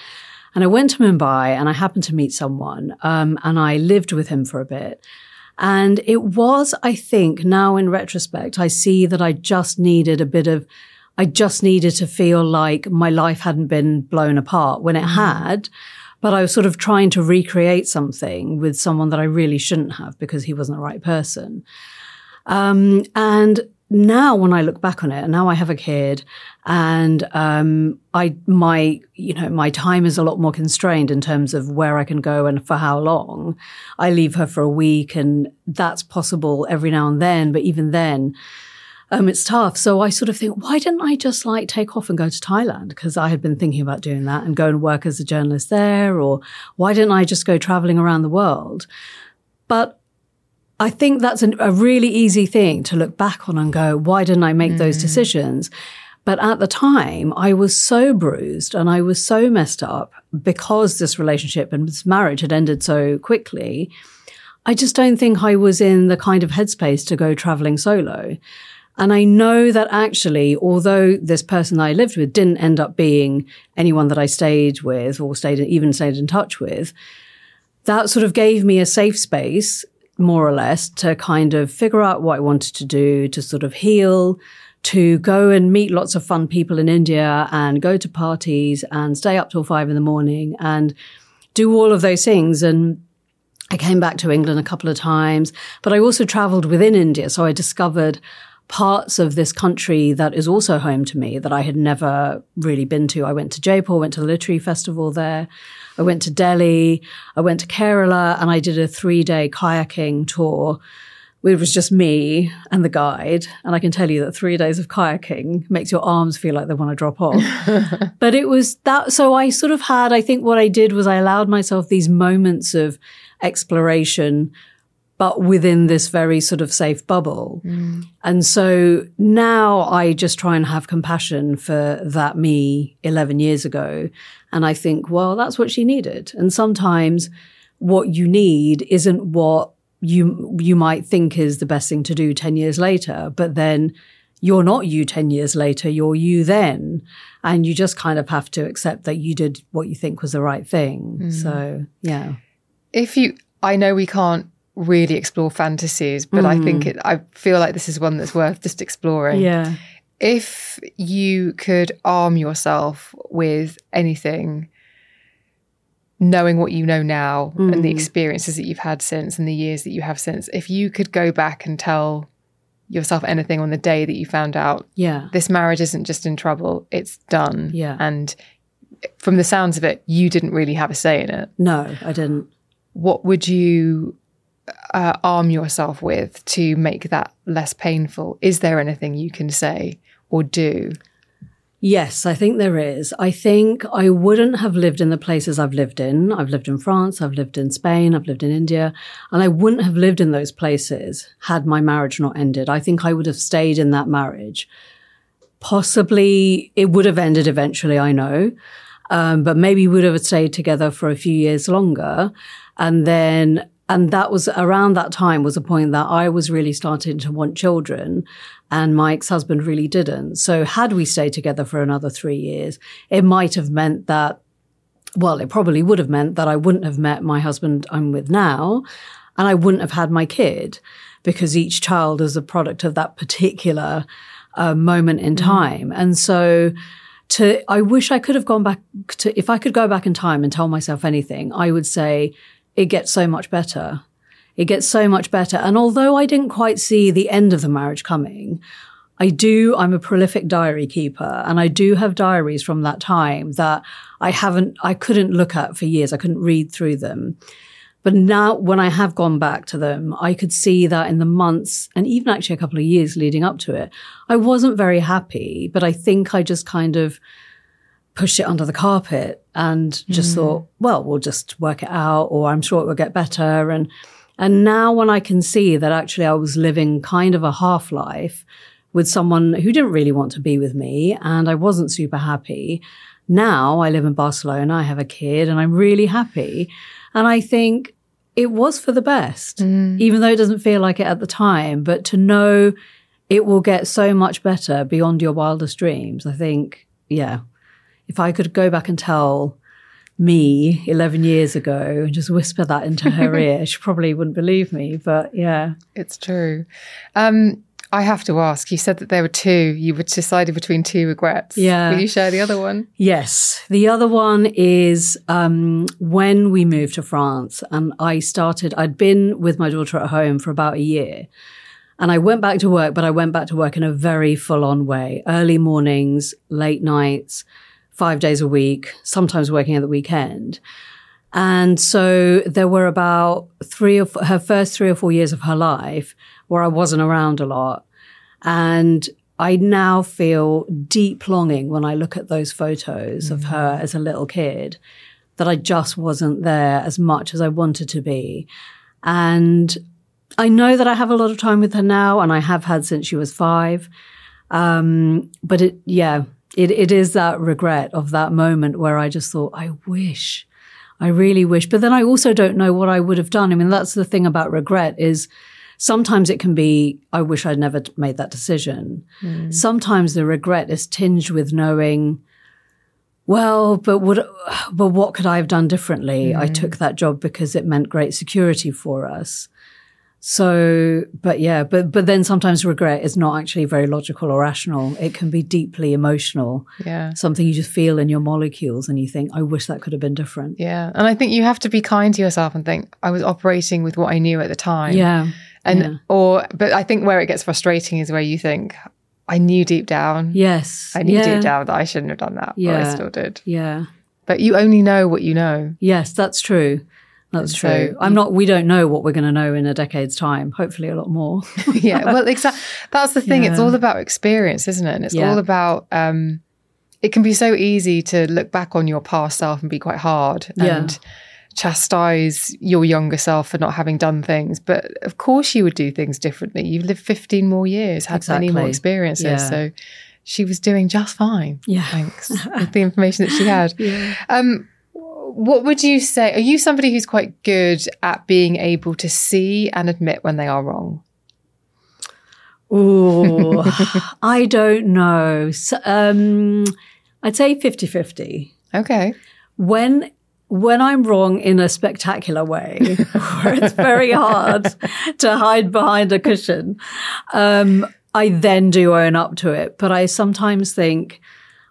And I went to Mumbai and I happened to meet someone um, and I lived with him for a bit. And it was, I think, now in retrospect, I see that I just needed a bit of, I just needed to feel like my life hadn't been blown apart when it had. But I was sort of trying to recreate something with someone that I really shouldn't have because he wasn't the right person. Um, and now when I look back on it, and now I have a kid, and um, I my you know my time is a lot more constrained in terms of where I can go and for how long. I leave her for a week, and that's possible every now and then, but even then. Um, it's tough. So I sort of think, why didn't I just like take off and go to Thailand? Because I had been thinking about doing that and go and work as a journalist there. Or why didn't I just go traveling around the world? But I think that's an, a really easy thing to look back on and go, why didn't I make mm. those decisions? But at the time, I was so bruised and I was so messed up because this relationship and this marriage had ended so quickly. I just don't think I was in the kind of headspace to go traveling solo. And I know that actually, although this person I lived with didn't end up being anyone that I stayed with or stayed, even stayed in touch with, that sort of gave me a safe space more or less, to kind of figure out what I wanted to do, to sort of heal, to go and meet lots of fun people in India and go to parties and stay up till five in the morning and do all of those things. And I came back to England a couple of times, but I also traveled within India. So I discovered parts of this country that is also home to me that I had never really been to. I went to Jaipur, went to the literary festival there. I went to Delhi, I went to Kerala, and I did a three day kayaking tour. It was just me and the guide. And I can tell you that three days of kayaking makes your arms feel like they want to drop off. but it was that. So I sort of had, I think what I did was I allowed myself these moments of exploration but within this very sort of safe bubble. Mm. And so now I just try and have compassion for that me 11 years ago. And I think, well, that's what she needed. And sometimes what you need isn't what you, you might think is the best thing to do 10 years later, but then you're not you 10 years later, you're you then. And you just kind of have to accept that you did what you think was the right thing. Mm. So, yeah. If you, I know we can't really explore fantasies, but mm. I think mm. it, I feel like this is one that's worth just exploring. Yeah. If you could arm yourself with anything, knowing what you know now mm. and the mm. experiences that you've had since and the years that you have since, if you could go back and tell yourself anything on the day that you found out, yeah, this marriage isn't just in trouble, it's done. Yeah. And from the sounds of it, you didn't really have a say in it. No, I didn't. What would you uh, arm yourself with to make that less painful? Is there anything you can say or do? Yes, I think there is. I think I wouldn't have lived in the places I've lived in. I've lived in France, I've lived in Spain, I've lived in India, and I wouldn't have lived in those places had my marriage not ended. I think I would have stayed in that marriage. Possibly it would have ended eventually, I know. Um, but maybe we would have stayed together for a few years longer. And then and that was around that time was a point that I was really starting to want children and my ex-husband really didn't. So had we stayed together for another three years, it might have meant that, well, it probably would have meant that I wouldn't have met my husband I'm with now and I wouldn't have had my kid because each child is a product of that particular uh, moment in mm. time. Mm. And so to, I wish I could have gone back to, if I could go back in time and tell myself anything, I would say, it gets so much better. It gets so much better. And although I didn't quite see the end of the marriage coming, I do, I'm a prolific diary keeper and I do have diaries from that time that I haven't, I couldn't look at for years. I couldn't read through them. But now when I have gone back to them, I could see that in the months and even actually a couple of years leading up to it, I wasn't very happy, but I think I just kind of pushed it under the carpet and just mm. thought, well, we'll just work it out or I'm sure it will get better. And, and now when I can see that actually I was living kind of a half life with someone who didn't really want to be with me and I wasn't super happy. Now I live in Barcelona. I have a kid and I'm really happy. And I think it was for the best, mm. even though it doesn't feel like it at the time, but to know it will get so much better beyond your wildest dreams. I think, yeah, if I could go back and tell me 11 years ago and just whisper that into her ear, she probably wouldn't believe me. But yeah. It's true. Um, I have to ask, you said that there were two, you were decided between two regrets. Yeah. Will you share the other one? Yes. The other one is um, when we moved to France and I started, I'd been with my daughter at home for about a year. And I went back to work, but I went back to work in a very full on way. Early mornings, late nights, five days a week, sometimes working at the weekend. And so there were about three or four, her first three or four years of her life where I wasn't around a lot. And I now feel deep longing when I look at those photos mm. of her as a little kid that I just wasn't there as much as I wanted to be. And I know that I have a lot of time with her now, and I have had since she was five. Um, but it, yeah, it, it is that regret of that moment where I just thought, I wish, I really wish. But then I also don't know what I would have done. I mean, that's the thing about regret is sometimes it can be, I wish I'd never made that decision. Mm. Sometimes the regret is tinged with knowing, well, but what, but what could I have done differently? Mm. I took that job because it meant great security for us. So, but yeah, but, but then sometimes regret is not actually very logical or rational. It can be deeply emotional. Yeah. Something you just feel in your molecules and you think, I wish that could have been different. Yeah. And I think you have to be kind to yourself and think, I was operating with what I knew at the time. Yeah. And, yeah. or, but I think where it gets frustrating is where you think, I knew deep down. Yes. I knew yeah. deep down that I shouldn't have done that, yeah. but I still did. Yeah. But you only know what you know. Yes, that's true. That's true. I'm not, we don't know what we're going to know in a decade's time. Hopefully a lot more. yeah, well, exactly. That's the thing. It's all about experience, isn't it? And it's Yeah. all about. um It can be so easy to look back on your past self and be quite hard Yeah. and chastise your younger self for not having done things. But of course, you would do things differently. You've lived 15 more years, had many more experiences, Yeah. so she was doing just fine. Yeah. thanks with the information that she had. yeah. Um, what would you say? Are you somebody who's quite good at being able to see and admit when they are wrong? Ooh, I don't know. So, um, I'd say 50 50. Okay. when when I'm wrong in a spectacular way, where it's very hard to hide behind a cushion, um, I then do own up to it. But I sometimes think,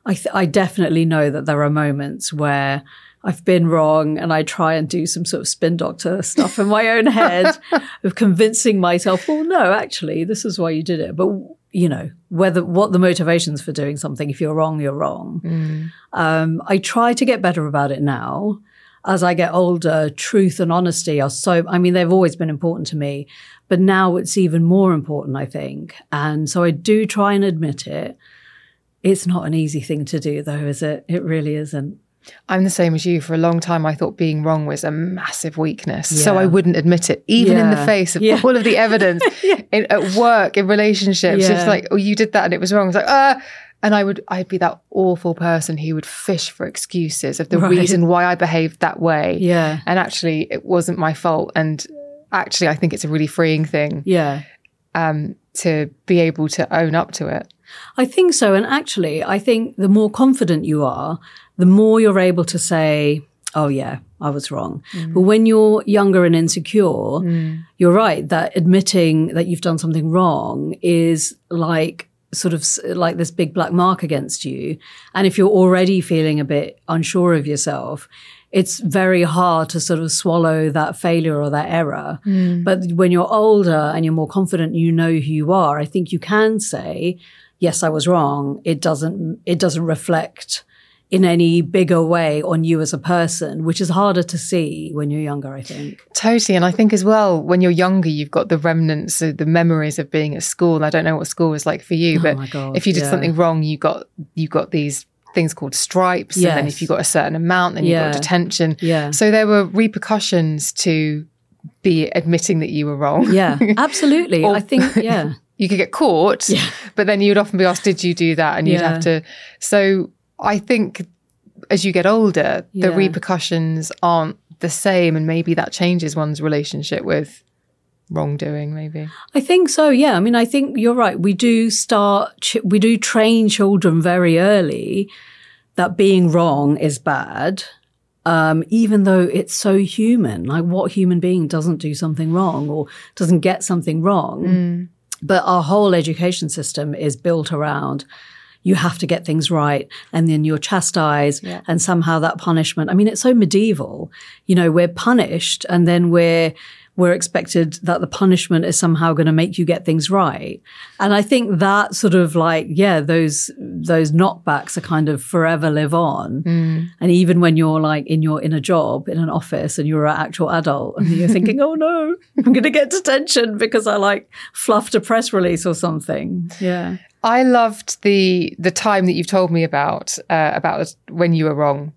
I, th- I definitely know that there are moments where I've been wrong and I try and do some sort of spin doctor stuff in my own head of convincing myself, well, no, actually, this is why you did it. But, you know, whether what the motivations for doing something, if you're wrong, you're wrong. Um, I try to get better about it now. As I get older, truth and honesty are so, I mean, they've always been important to me, but now it's even more important, I think. And so I do try and admit it. It's not an easy thing to do, though, is it? It really isn't. I'm the same as you. For a long time, I thought being wrong was a massive weakness. So I wouldn't admit it, even in the face of Yeah. all of the evidence in, at work, in relationships. Yeah. It's like, oh, you did that and it was wrong. It's like, ah. And I would, I'd be that awful person who would fish for excuses of the Right. reason why I behaved that way. Yeah. And actually, it wasn't my fault. And actually, I think it's a really freeing thing Yeah. um, to be able to own up to it. I think so. And actually, I think the more confident you are, the more you're able to say, oh, yeah, I was wrong. Mm. But when you're younger and insecure, mm. you're right that admitting that you've done something wrong is like sort of like this big black mark against you. And if you're already feeling a bit unsure of yourself, it's very hard to sort of swallow that failure or that error. Mm. But when you're older and you're more confident, you know who you are. I think you can say, yes, I was wrong. It doesn't, it doesn't reflect in any bigger way on you as a person, which is harder to see when you're younger, I think. Totally. And I think as well, when you're younger, you've got the remnants of the memories of being at school. And I don't know what school was like for you, Oh but my God, if you did yeah. something wrong, you got you got these things called stripes. And then if you got a certain amount, then you Yeah. got detention. Yeah. So there were repercussions to be admitting that you were wrong. Yeah, absolutely. Or- I think, yeah. you could get caught, yeah. but then you'd often be asked, "Did you do that?" And you'd have to. So I think as you get older, the repercussions aren't the same, and maybe that changes one's relationship with wrongdoing, maybe. I think so. Yeah. I mean, I think you're right. We do start, ch- we do train children very early that being wrong is bad. Um, even though it's so human, like what human being doesn't do something wrong or doesn't get something wrong? But our whole education system is built around you have to get things right and then you're chastised Yeah. and somehow that punishment. I mean, it's so medieval. You know, we're punished and then we're we're expected that the punishment is somehow going to make you get things right. And I think that sort of like, yeah, those those knockbacks are kind of forever live on. Mm. And even when you're like in your in a job in an office and you're an actual adult and you're thinking, oh no, I'm going to get detention because I like fluffed a press release or something. Yeah. I loved the the time that you've told me about uh, about when you were wrong,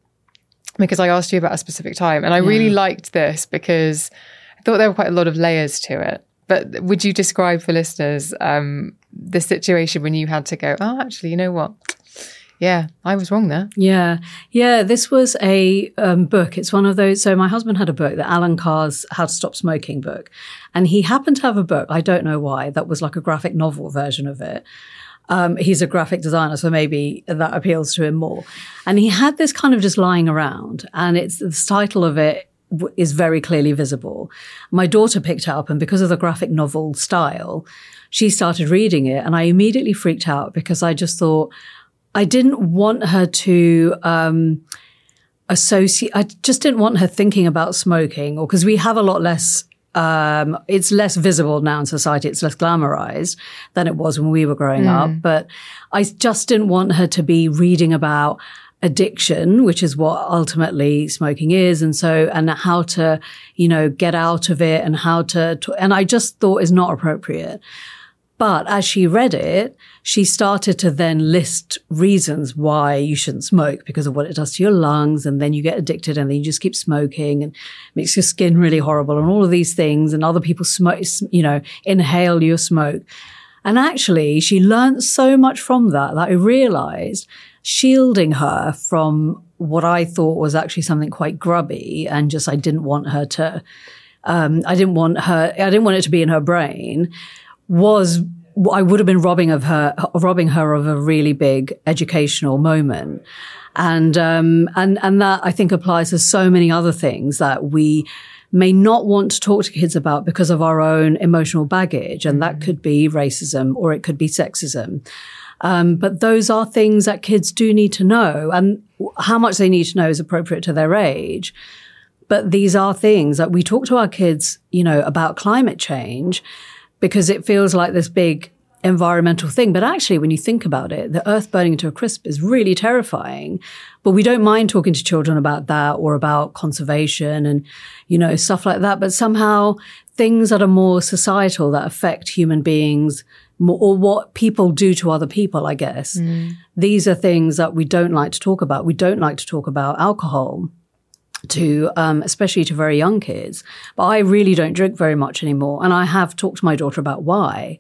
because I asked you about a specific time, and I really liked this because I thought there were quite a lot of layers to it. But would you describe for listeners um, the situation when you had to go? Oh, actually, you know what? Yeah, I was wrong there. Yeah. Yeah. This was a um, book. It's one of those. So my husband had a book, the Allen Carr's How to Stop Smoking book. And he happened to have a book. I don't know why. That was like a graphic novel version of it. Um, he's a graphic designer, so maybe that appeals to him more. And he had this kind of just lying around, and it's the title of it is very clearly visible. My daughter picked it up, and because of the graphic novel style, she started reading it, and I immediately freaked out because I just thought I didn't want her to. Um, associate i just didn't want her thinking about smoking or because we have a lot less um, it's less visible now in society. It's less glamorized than it was when we were growing up. But i just didn't want her to be reading about addiction which is what ultimately smoking is. And so and how to you know get out of it and how to, to and i just thought is not appropriate but as she read it, she started to then list reasons why you shouldn't smoke because of what it does to your lungs. And then you get addicted and then you just keep smoking and makes your skin really horrible and all of these things. And other people smoke, you know, inhale your smoke. And actually she learned so much from that that I realized shielding her from what I thought was actually something quite grubby and just I didn't want her to, um, I didn't want her, I didn't want it to be in her brain was I would have been robbing of her, robbing her of a really big educational moment. And, um, and, and that I think applies to so many other things that we may not want to talk to kids about because of our own emotional baggage. And that could be racism or it could be sexism. Um, but those are things that kids do need to know and how much they need to know is appropriate to their age. But these are things that we talk to our kids, you know, about climate change because it feels like this big environmental thing. But actually, when you think about it, the earth burning to a crisp is really terrifying. But we don't mind talking to children about that or about conservation and, you know, stuff like that. But somehow things that are more societal that affect human beings more, or what people do to other people, I guess. Mm. These are things that we don't like to talk about. We don't like to talk about alcohol to um, especially to very young kids. But I really don't drink very much anymore, and I have talked to my daughter about why.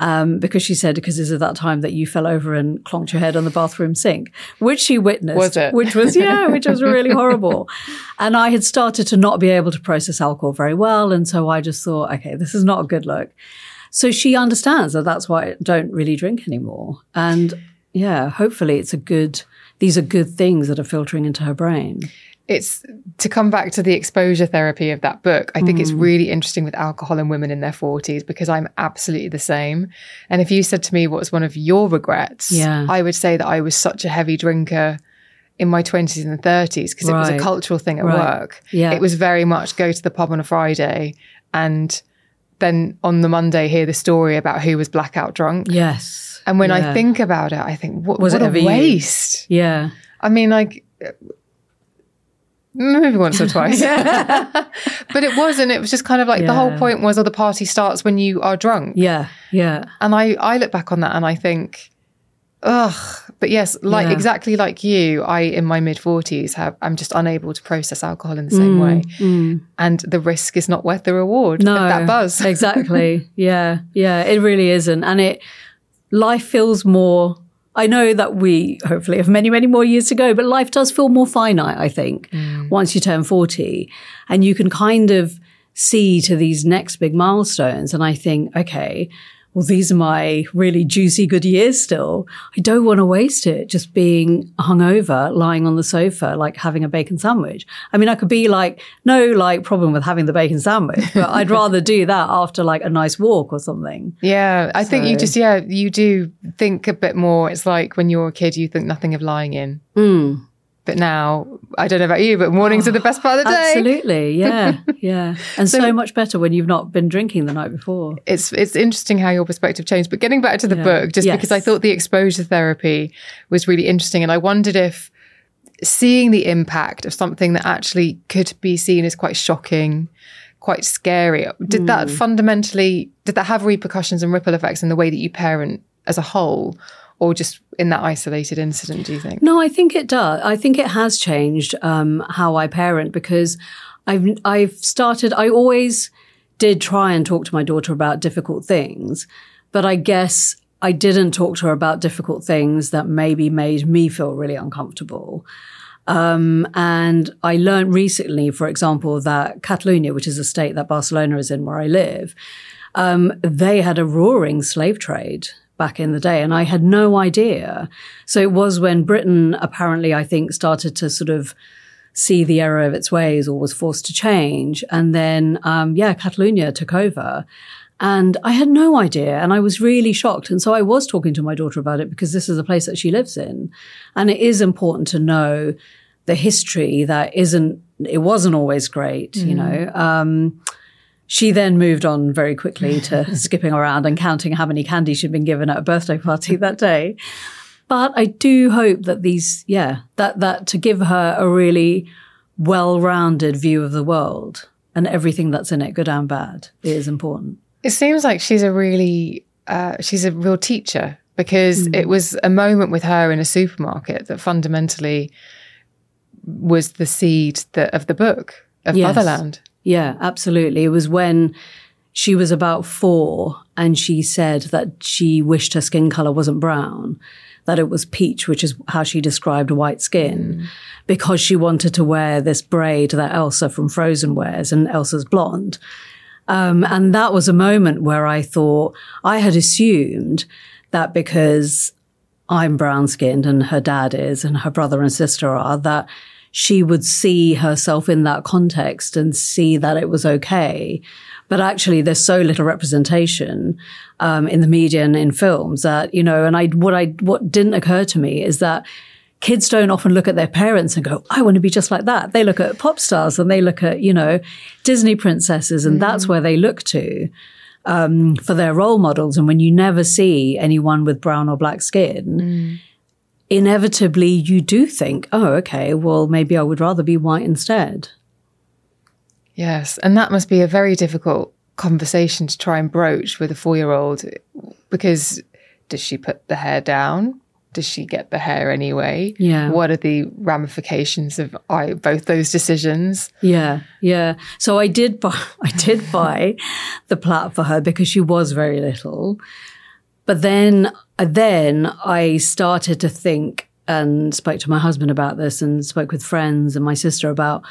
Um, because she said, because this at that time that you fell over and clonked your head on the bathroom sink, which she witnessed. Was it? Which was, yeah, which was really horrible. And I had started to not be able to process alcohol very well. And so I just thought, okay, this is not a good look. So she understands that that's why I don't really drink anymore. And yeah, hopefully it's a good, these are good things that are filtering into her brain. It's to come back to the exposure therapy of that book. I think it's hmm. really interesting with alcohol and women in their 40s because I'm absolutely the same. And if you said to me, what's one of your regrets? Yeah. I would say that I was such a heavy drinker in my 20s and 30s because it was a cultural thing at Right. work. Yeah. It was very much go to the pub on a Friday and then on the Monday hear the story about who was blackout drunk. Yes. And when I think about it, I think, what, Was what it a you? waste. Yeah. I mean, like maybe once or twice, but it wasn't. It was just kind of like the whole point was, oh, the party starts when you are drunk. Yeah. Yeah. And I, I look back on that and I think, ugh. But yes, like Yeah. exactly like you, I in my mid forties have I'm just unable to process alcohol in the Mm, same way, and the risk is not worth the reward. No. that buzz. exactly. Yeah. Yeah. It really isn't. And it, life feels more, I know that we hopefully have many, many more years to go, but life does feel more finite, I think, mm. once you turn 40. And you can kind of see to these next big milestones. And I think, okay, well, these are my really juicy good years still. I don't want to waste it just being hungover, lying on the sofa, like having a bacon sandwich. I mean, I could be like, no, like problem with having the bacon sandwich, but I'd rather do that after like a nice walk or something. Yeah. I so. think you just, yeah, you do think a bit more. It's like when you're a kid, you think nothing of lying in. Mm. But now, I don't know about you, but mornings oh, are the best part of the day. Absolutely, yeah, yeah, and so, so, much better when you've not been drinking the night before. It's it's interesting how your perspective changed. But getting back to the yeah. book, just yes. because I thought the exposure therapy was really interesting, and I wondered if seeing the impact of something that actually could be seen as quite shocking, quite scary, did mm. that hmm. fundamentally did that have repercussions and ripple effects in the way that you parent as a whole? Or just in that isolated incident, do you think? No, I think it does. I think it has changed um, how I parent because I've I've started. I always did try and talk to my daughter about difficult things, but I guess I didn't talk to her about difficult things that maybe made me feel really uncomfortable. Um, and I learned recently, for example, that Catalonia, which is a state that Barcelona is in where I live, um, they had a roaring slave trade back in the day. And I had no idea. So it was when Britain apparently, I think, started to sort of see the error of its ways or was forced to change. And then, um, yeah, Catalonia took over. And I had no idea. And I was really shocked. And so I was talking to my daughter about it because this is a place that she lives in. And it is important to know the history that isn't, it wasn't always great, mm. you know. Um, she then moved on very quickly to skipping around and counting how many candies she'd been given at a birthday party that day. But I do hope that these, yeah, that, that to give her a really well-rounded view of the world and everything that's in it, good and bad, is important. It seems like she's a really, uh, she's a real teacher because mm. it was a moment with her in a supermarket that fundamentally was the seed that, of the book of yes. Motherland. Yeah, absolutely. It was when she was about four and she said that she wished her skin color wasn't brown, that it was peach, which is how she described white skin, mm. because she wanted to wear this braid that Elsa from Frozen wears and Elsa's blonde. Um, and that was a moment where I thought I had assumed that because I'm brown skinned and her dad is and her brother and sister are, that she would see herself in that context and see that it was okay. But actually, there's so little representation um, in the media and in films that you know. And I what I what didn't occur to me is that kids don't often look at their parents and go, I want to be just like that. They look at pop stars and they look at, you know, Disney princesses and mm. that's where they look to um, for their role models. And when you never see anyone with brown or black skin, mm inevitably you do think, oh, okay, well, maybe I would rather be white instead. Yes. And that must be a very difficult conversation to try and broach with a four year old because does she put the hair down? Does she get the hair anyway? Yeah. What are the ramifications of I, both those decisions? Yeah, yeah. So I did buy, I did buy the plait for her because she was very little. But then, then I started to think and spoke to my husband about this and spoke with friends and my sister about,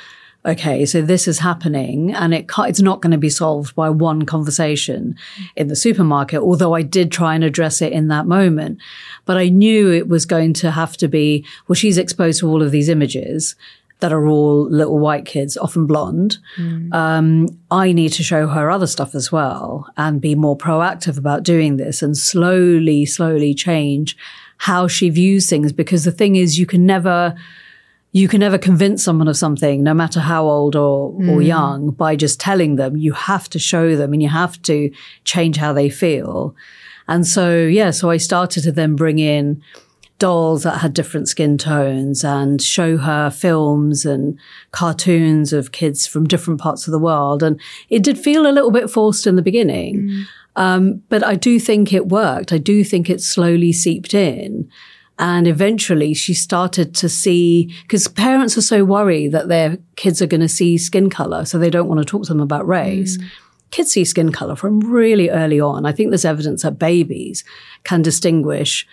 okay, so this is happening and it it's not going to be solved by one conversation in the supermarket, although I did try and address it in that moment. But I knew it was going to have to be, well, she's exposed to all of these images that are all little white kids, often blonde. Mm. Um, I need to show her other stuff as well and be more proactive about doing this and slowly, slowly change how she views things. Because the thing is, you can never, you can never convince someone of something, no matter how old or, mm. or young, by just telling them. You have to show them and you have to change how they feel. And so, yeah, so I started to then bring in dolls that had different skin tones and show her films and cartoons of kids from different parts of the world. And it did feel a little bit forced in the beginning. Mm. Um, but I do think it worked. I do think it slowly seeped in. And eventually she started to see, because parents are so worried that their kids are going to see skin color, so they don't want to talk to them about race. Mm. Kids see skin color from really early on. I think there's evidence that babies can distinguish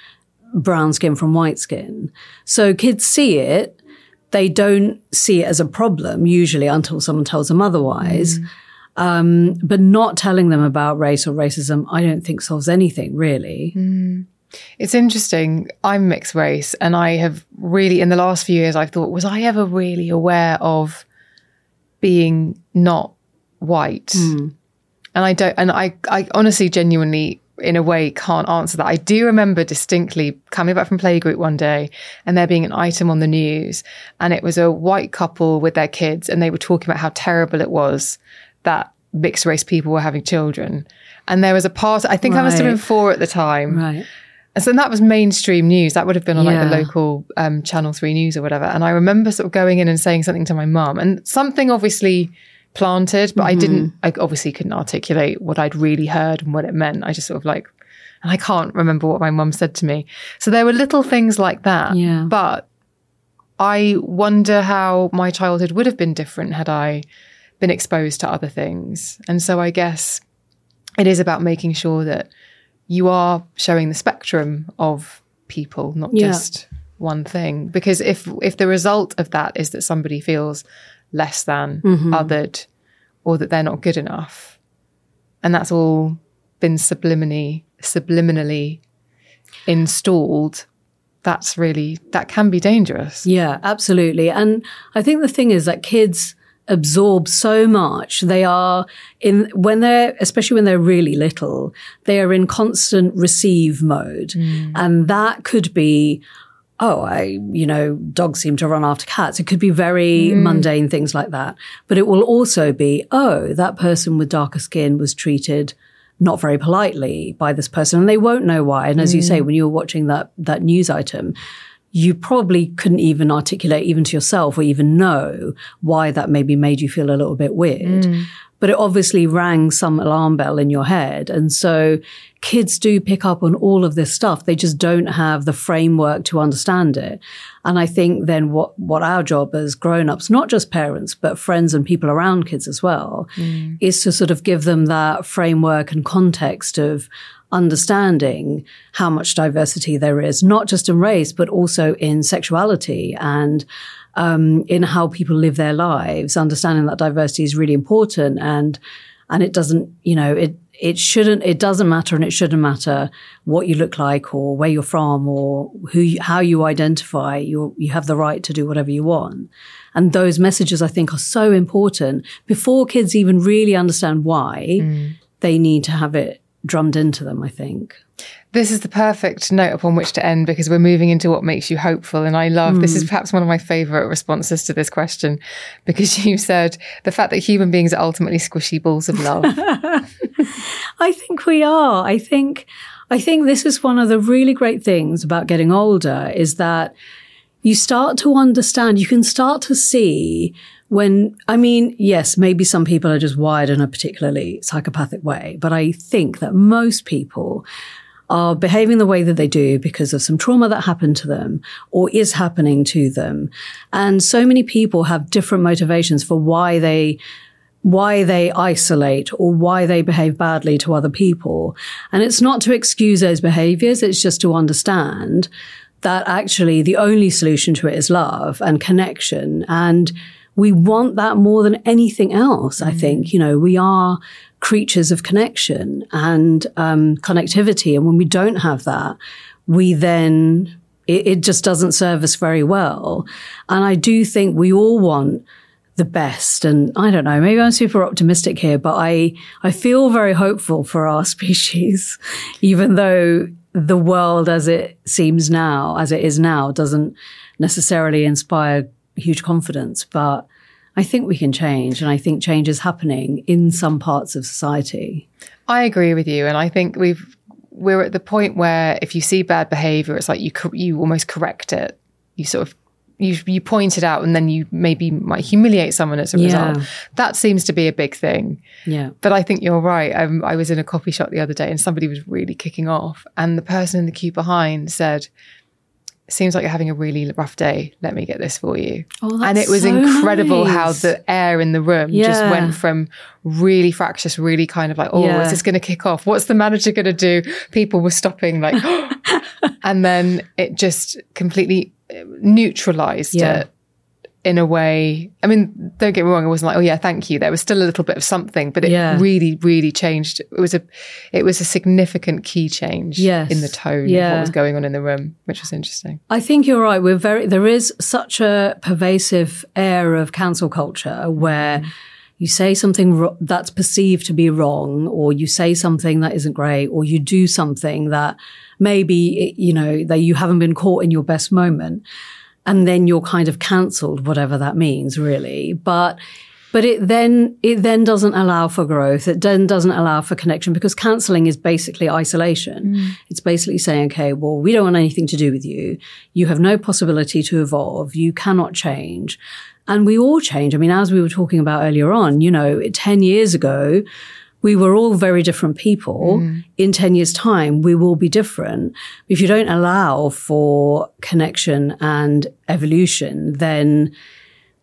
brown skin from white skin. So kids see it. They don't see it as a problem usually until someone tells them otherwise. Mm. Um, but not telling them about race or racism, I don't think solves anything really. It's interesting. I'm mixed race, and I have really, in the last few years, I've thought, was I ever really aware of being not white? And I don't, and I, I honestly, genuinely, in a way, can't answer that. I do remember distinctly coming back from playgroup one day and there being an item on the news, and it was a white couple with their kids, and they were talking about how terrible it was that mixed race people were having children. And there was a part, I think I must have been four at the time. Right. And so that was mainstream news. That would have been on like the local um, Channel 3 news or whatever. And I remember sort of going in and saying something to my mum and something obviously planted, but I didn't, Mm-hmm. I obviously couldn't articulate what I'd really heard and what it meant. I just sort of like, and I can't remember what my mum said to me. So there were little things like that. Yeah. But I wonder how my childhood would have been different had I been exposed to other things. And so I guess it is about making sure that you are showing the spectrum of people, not Yeah. just one thing. Because if if the result of that is that somebody feels less than mm-hmm. othered or that they're not good enough, and that's all been subliminally subliminally installed, that's really that can be dangerous. Yeah, absolutely. And I think the thing is that kids absorb so much. They are in, when they're, especially when they're really little, they are in constant receive mode. Mm. And that could be, oh, I, you know, dogs seem to run after cats. It could be very mm. mundane things like that. But it will also be, oh, that person with darker skin was treated not very politely by this person and they won't know why. And as you say, mm. when you were watching that, that news item, you probably couldn't even articulate even to yourself or even know why that maybe made you feel a little bit weird. Mm. But it obviously rang some alarm bell in your head. And so kids do pick up on all of this stuff. They just don't have the framework to understand it. And I think then what, what our job as grown-ups, not just parents, but friends and people around kids as well, mm. is to sort of give them that framework and context of understanding how much diversity there is, not just in race, but also in sexuality and um, in how people live their lives. Understanding that diversity is really important, and and it doesn't, you know, it it shouldn't, it doesn't matter, and it shouldn't matter what you look like or where you're from or who, you, how you identify. You you have the right to do whatever you want. And those messages, I think, are so important before kids even really understand why they need to have it drummed into them, I think. This is the perfect note upon which to end because we're moving into what makes you hopeful. And I love this is hmm. perhaps one of my favorite responses to this question because you said the fact that human beings are ultimately squishy balls of love. I think we are. I think I think this is one of the really great things about getting older is that you start to understand, you can start to see when, I mean, yes, maybe some people are just wired in a particularly psychopathic way, but I think that most people are behaving the way that they do because of some trauma that happened to them or is happening to them. And so many people have different motivations for why they why they isolate or why they behave badly to other people. And it's not to excuse those behaviors. It's just to understand that actually the only solution to it is love and connection. And we want that more than anything else. I mm. think, you know, we are creatures of connection and um, connectivity. And when we don't have that, we then, it, it just doesn't serve us very well. And I do think we all want the best. And I don't know, maybe I'm super optimistic here, but I, I feel very hopeful for our species, even though the world as it seems now, as it is now, doesn't necessarily inspire huge confidence. But I think we can change. And I think change is happening in some parts of society. I agree with you. And I think we've, we're at the point where if you see bad behavior, it's like you, you almost correct it. You sort of, you, you point it out and then you maybe might humiliate someone as a Yeah. result. That seems to be a big thing. Yeah. But I think you're right. Um, I was in a coffee shop the other day and somebody was really kicking off, and the person in the queue behind said, Seems like you're having a really rough day. Let me get this for you. Oh, and it was so incredible how the air in the room just went from really fractious, really kind of like, oh, Yeah. is this going to kick off? What's the manager going to do? People were stopping, like, and then it just completely uh, neutralized Yeah. it. In a way. I mean, don't get me wrong. It wasn't like, oh yeah, thank you. There was still a little bit of something, but it Yeah. really, really changed. It was a, it was a significant key change Yes. in the tone of what was going on in the room, which was interesting. I think you're right. We're very, there is such a pervasive air of cancel culture where mm-hmm. you say something ro- that's perceived to be wrong, or you say something that isn't great, or you do something that maybe, you know, that you haven't been caught in your best moment. And then you're kind of cancelled, whatever that means, really. But but it then it then doesn't allow for growth. It then doesn't allow for connection because cancelling is basically isolation. Mm. It's basically saying, okay, well, we don't want anything to do with you. You have no possibility to evolve. You cannot change. And we all change. I mean, as we were talking about earlier on, you know, 10 years ago, we were all very different people. Mm. In 10 years' time, we will be different. If you don't allow for connection and evolution, then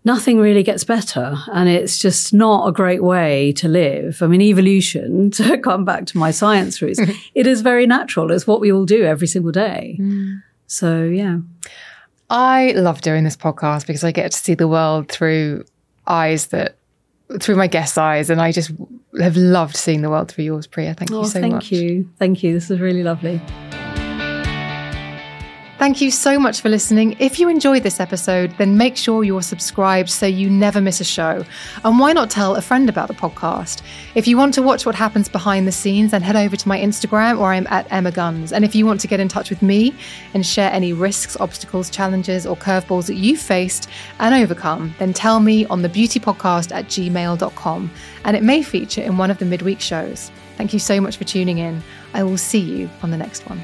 nothing really gets better. And it's just not a great way to live. I mean, evolution, to come back to my science roots, it is very natural. It's what we all do every single day. Mm. So, yeah. I love doing this podcast because I get to see the world through eyes that, through my guest's eyes, and I just have loved seeing the world through yours, Priya. Thank you Oh, so thank much. Thank you. Thank you. This is really lovely. Thank you so much for listening. If you enjoyed this episode, then make sure you're subscribed so you never miss a show. And why not tell a friend about the podcast? If you want to watch what happens behind the scenes, then head over to my Instagram where I'm at Emma Guns. And if you want to get in touch with me and share any risks, obstacles, challenges, or curveballs that you've faced and overcome, then tell me on the beautypodcast at gmail.com. And it may feature in one of the midweek shows. Thank you so much for tuning in. I will see you on the next one.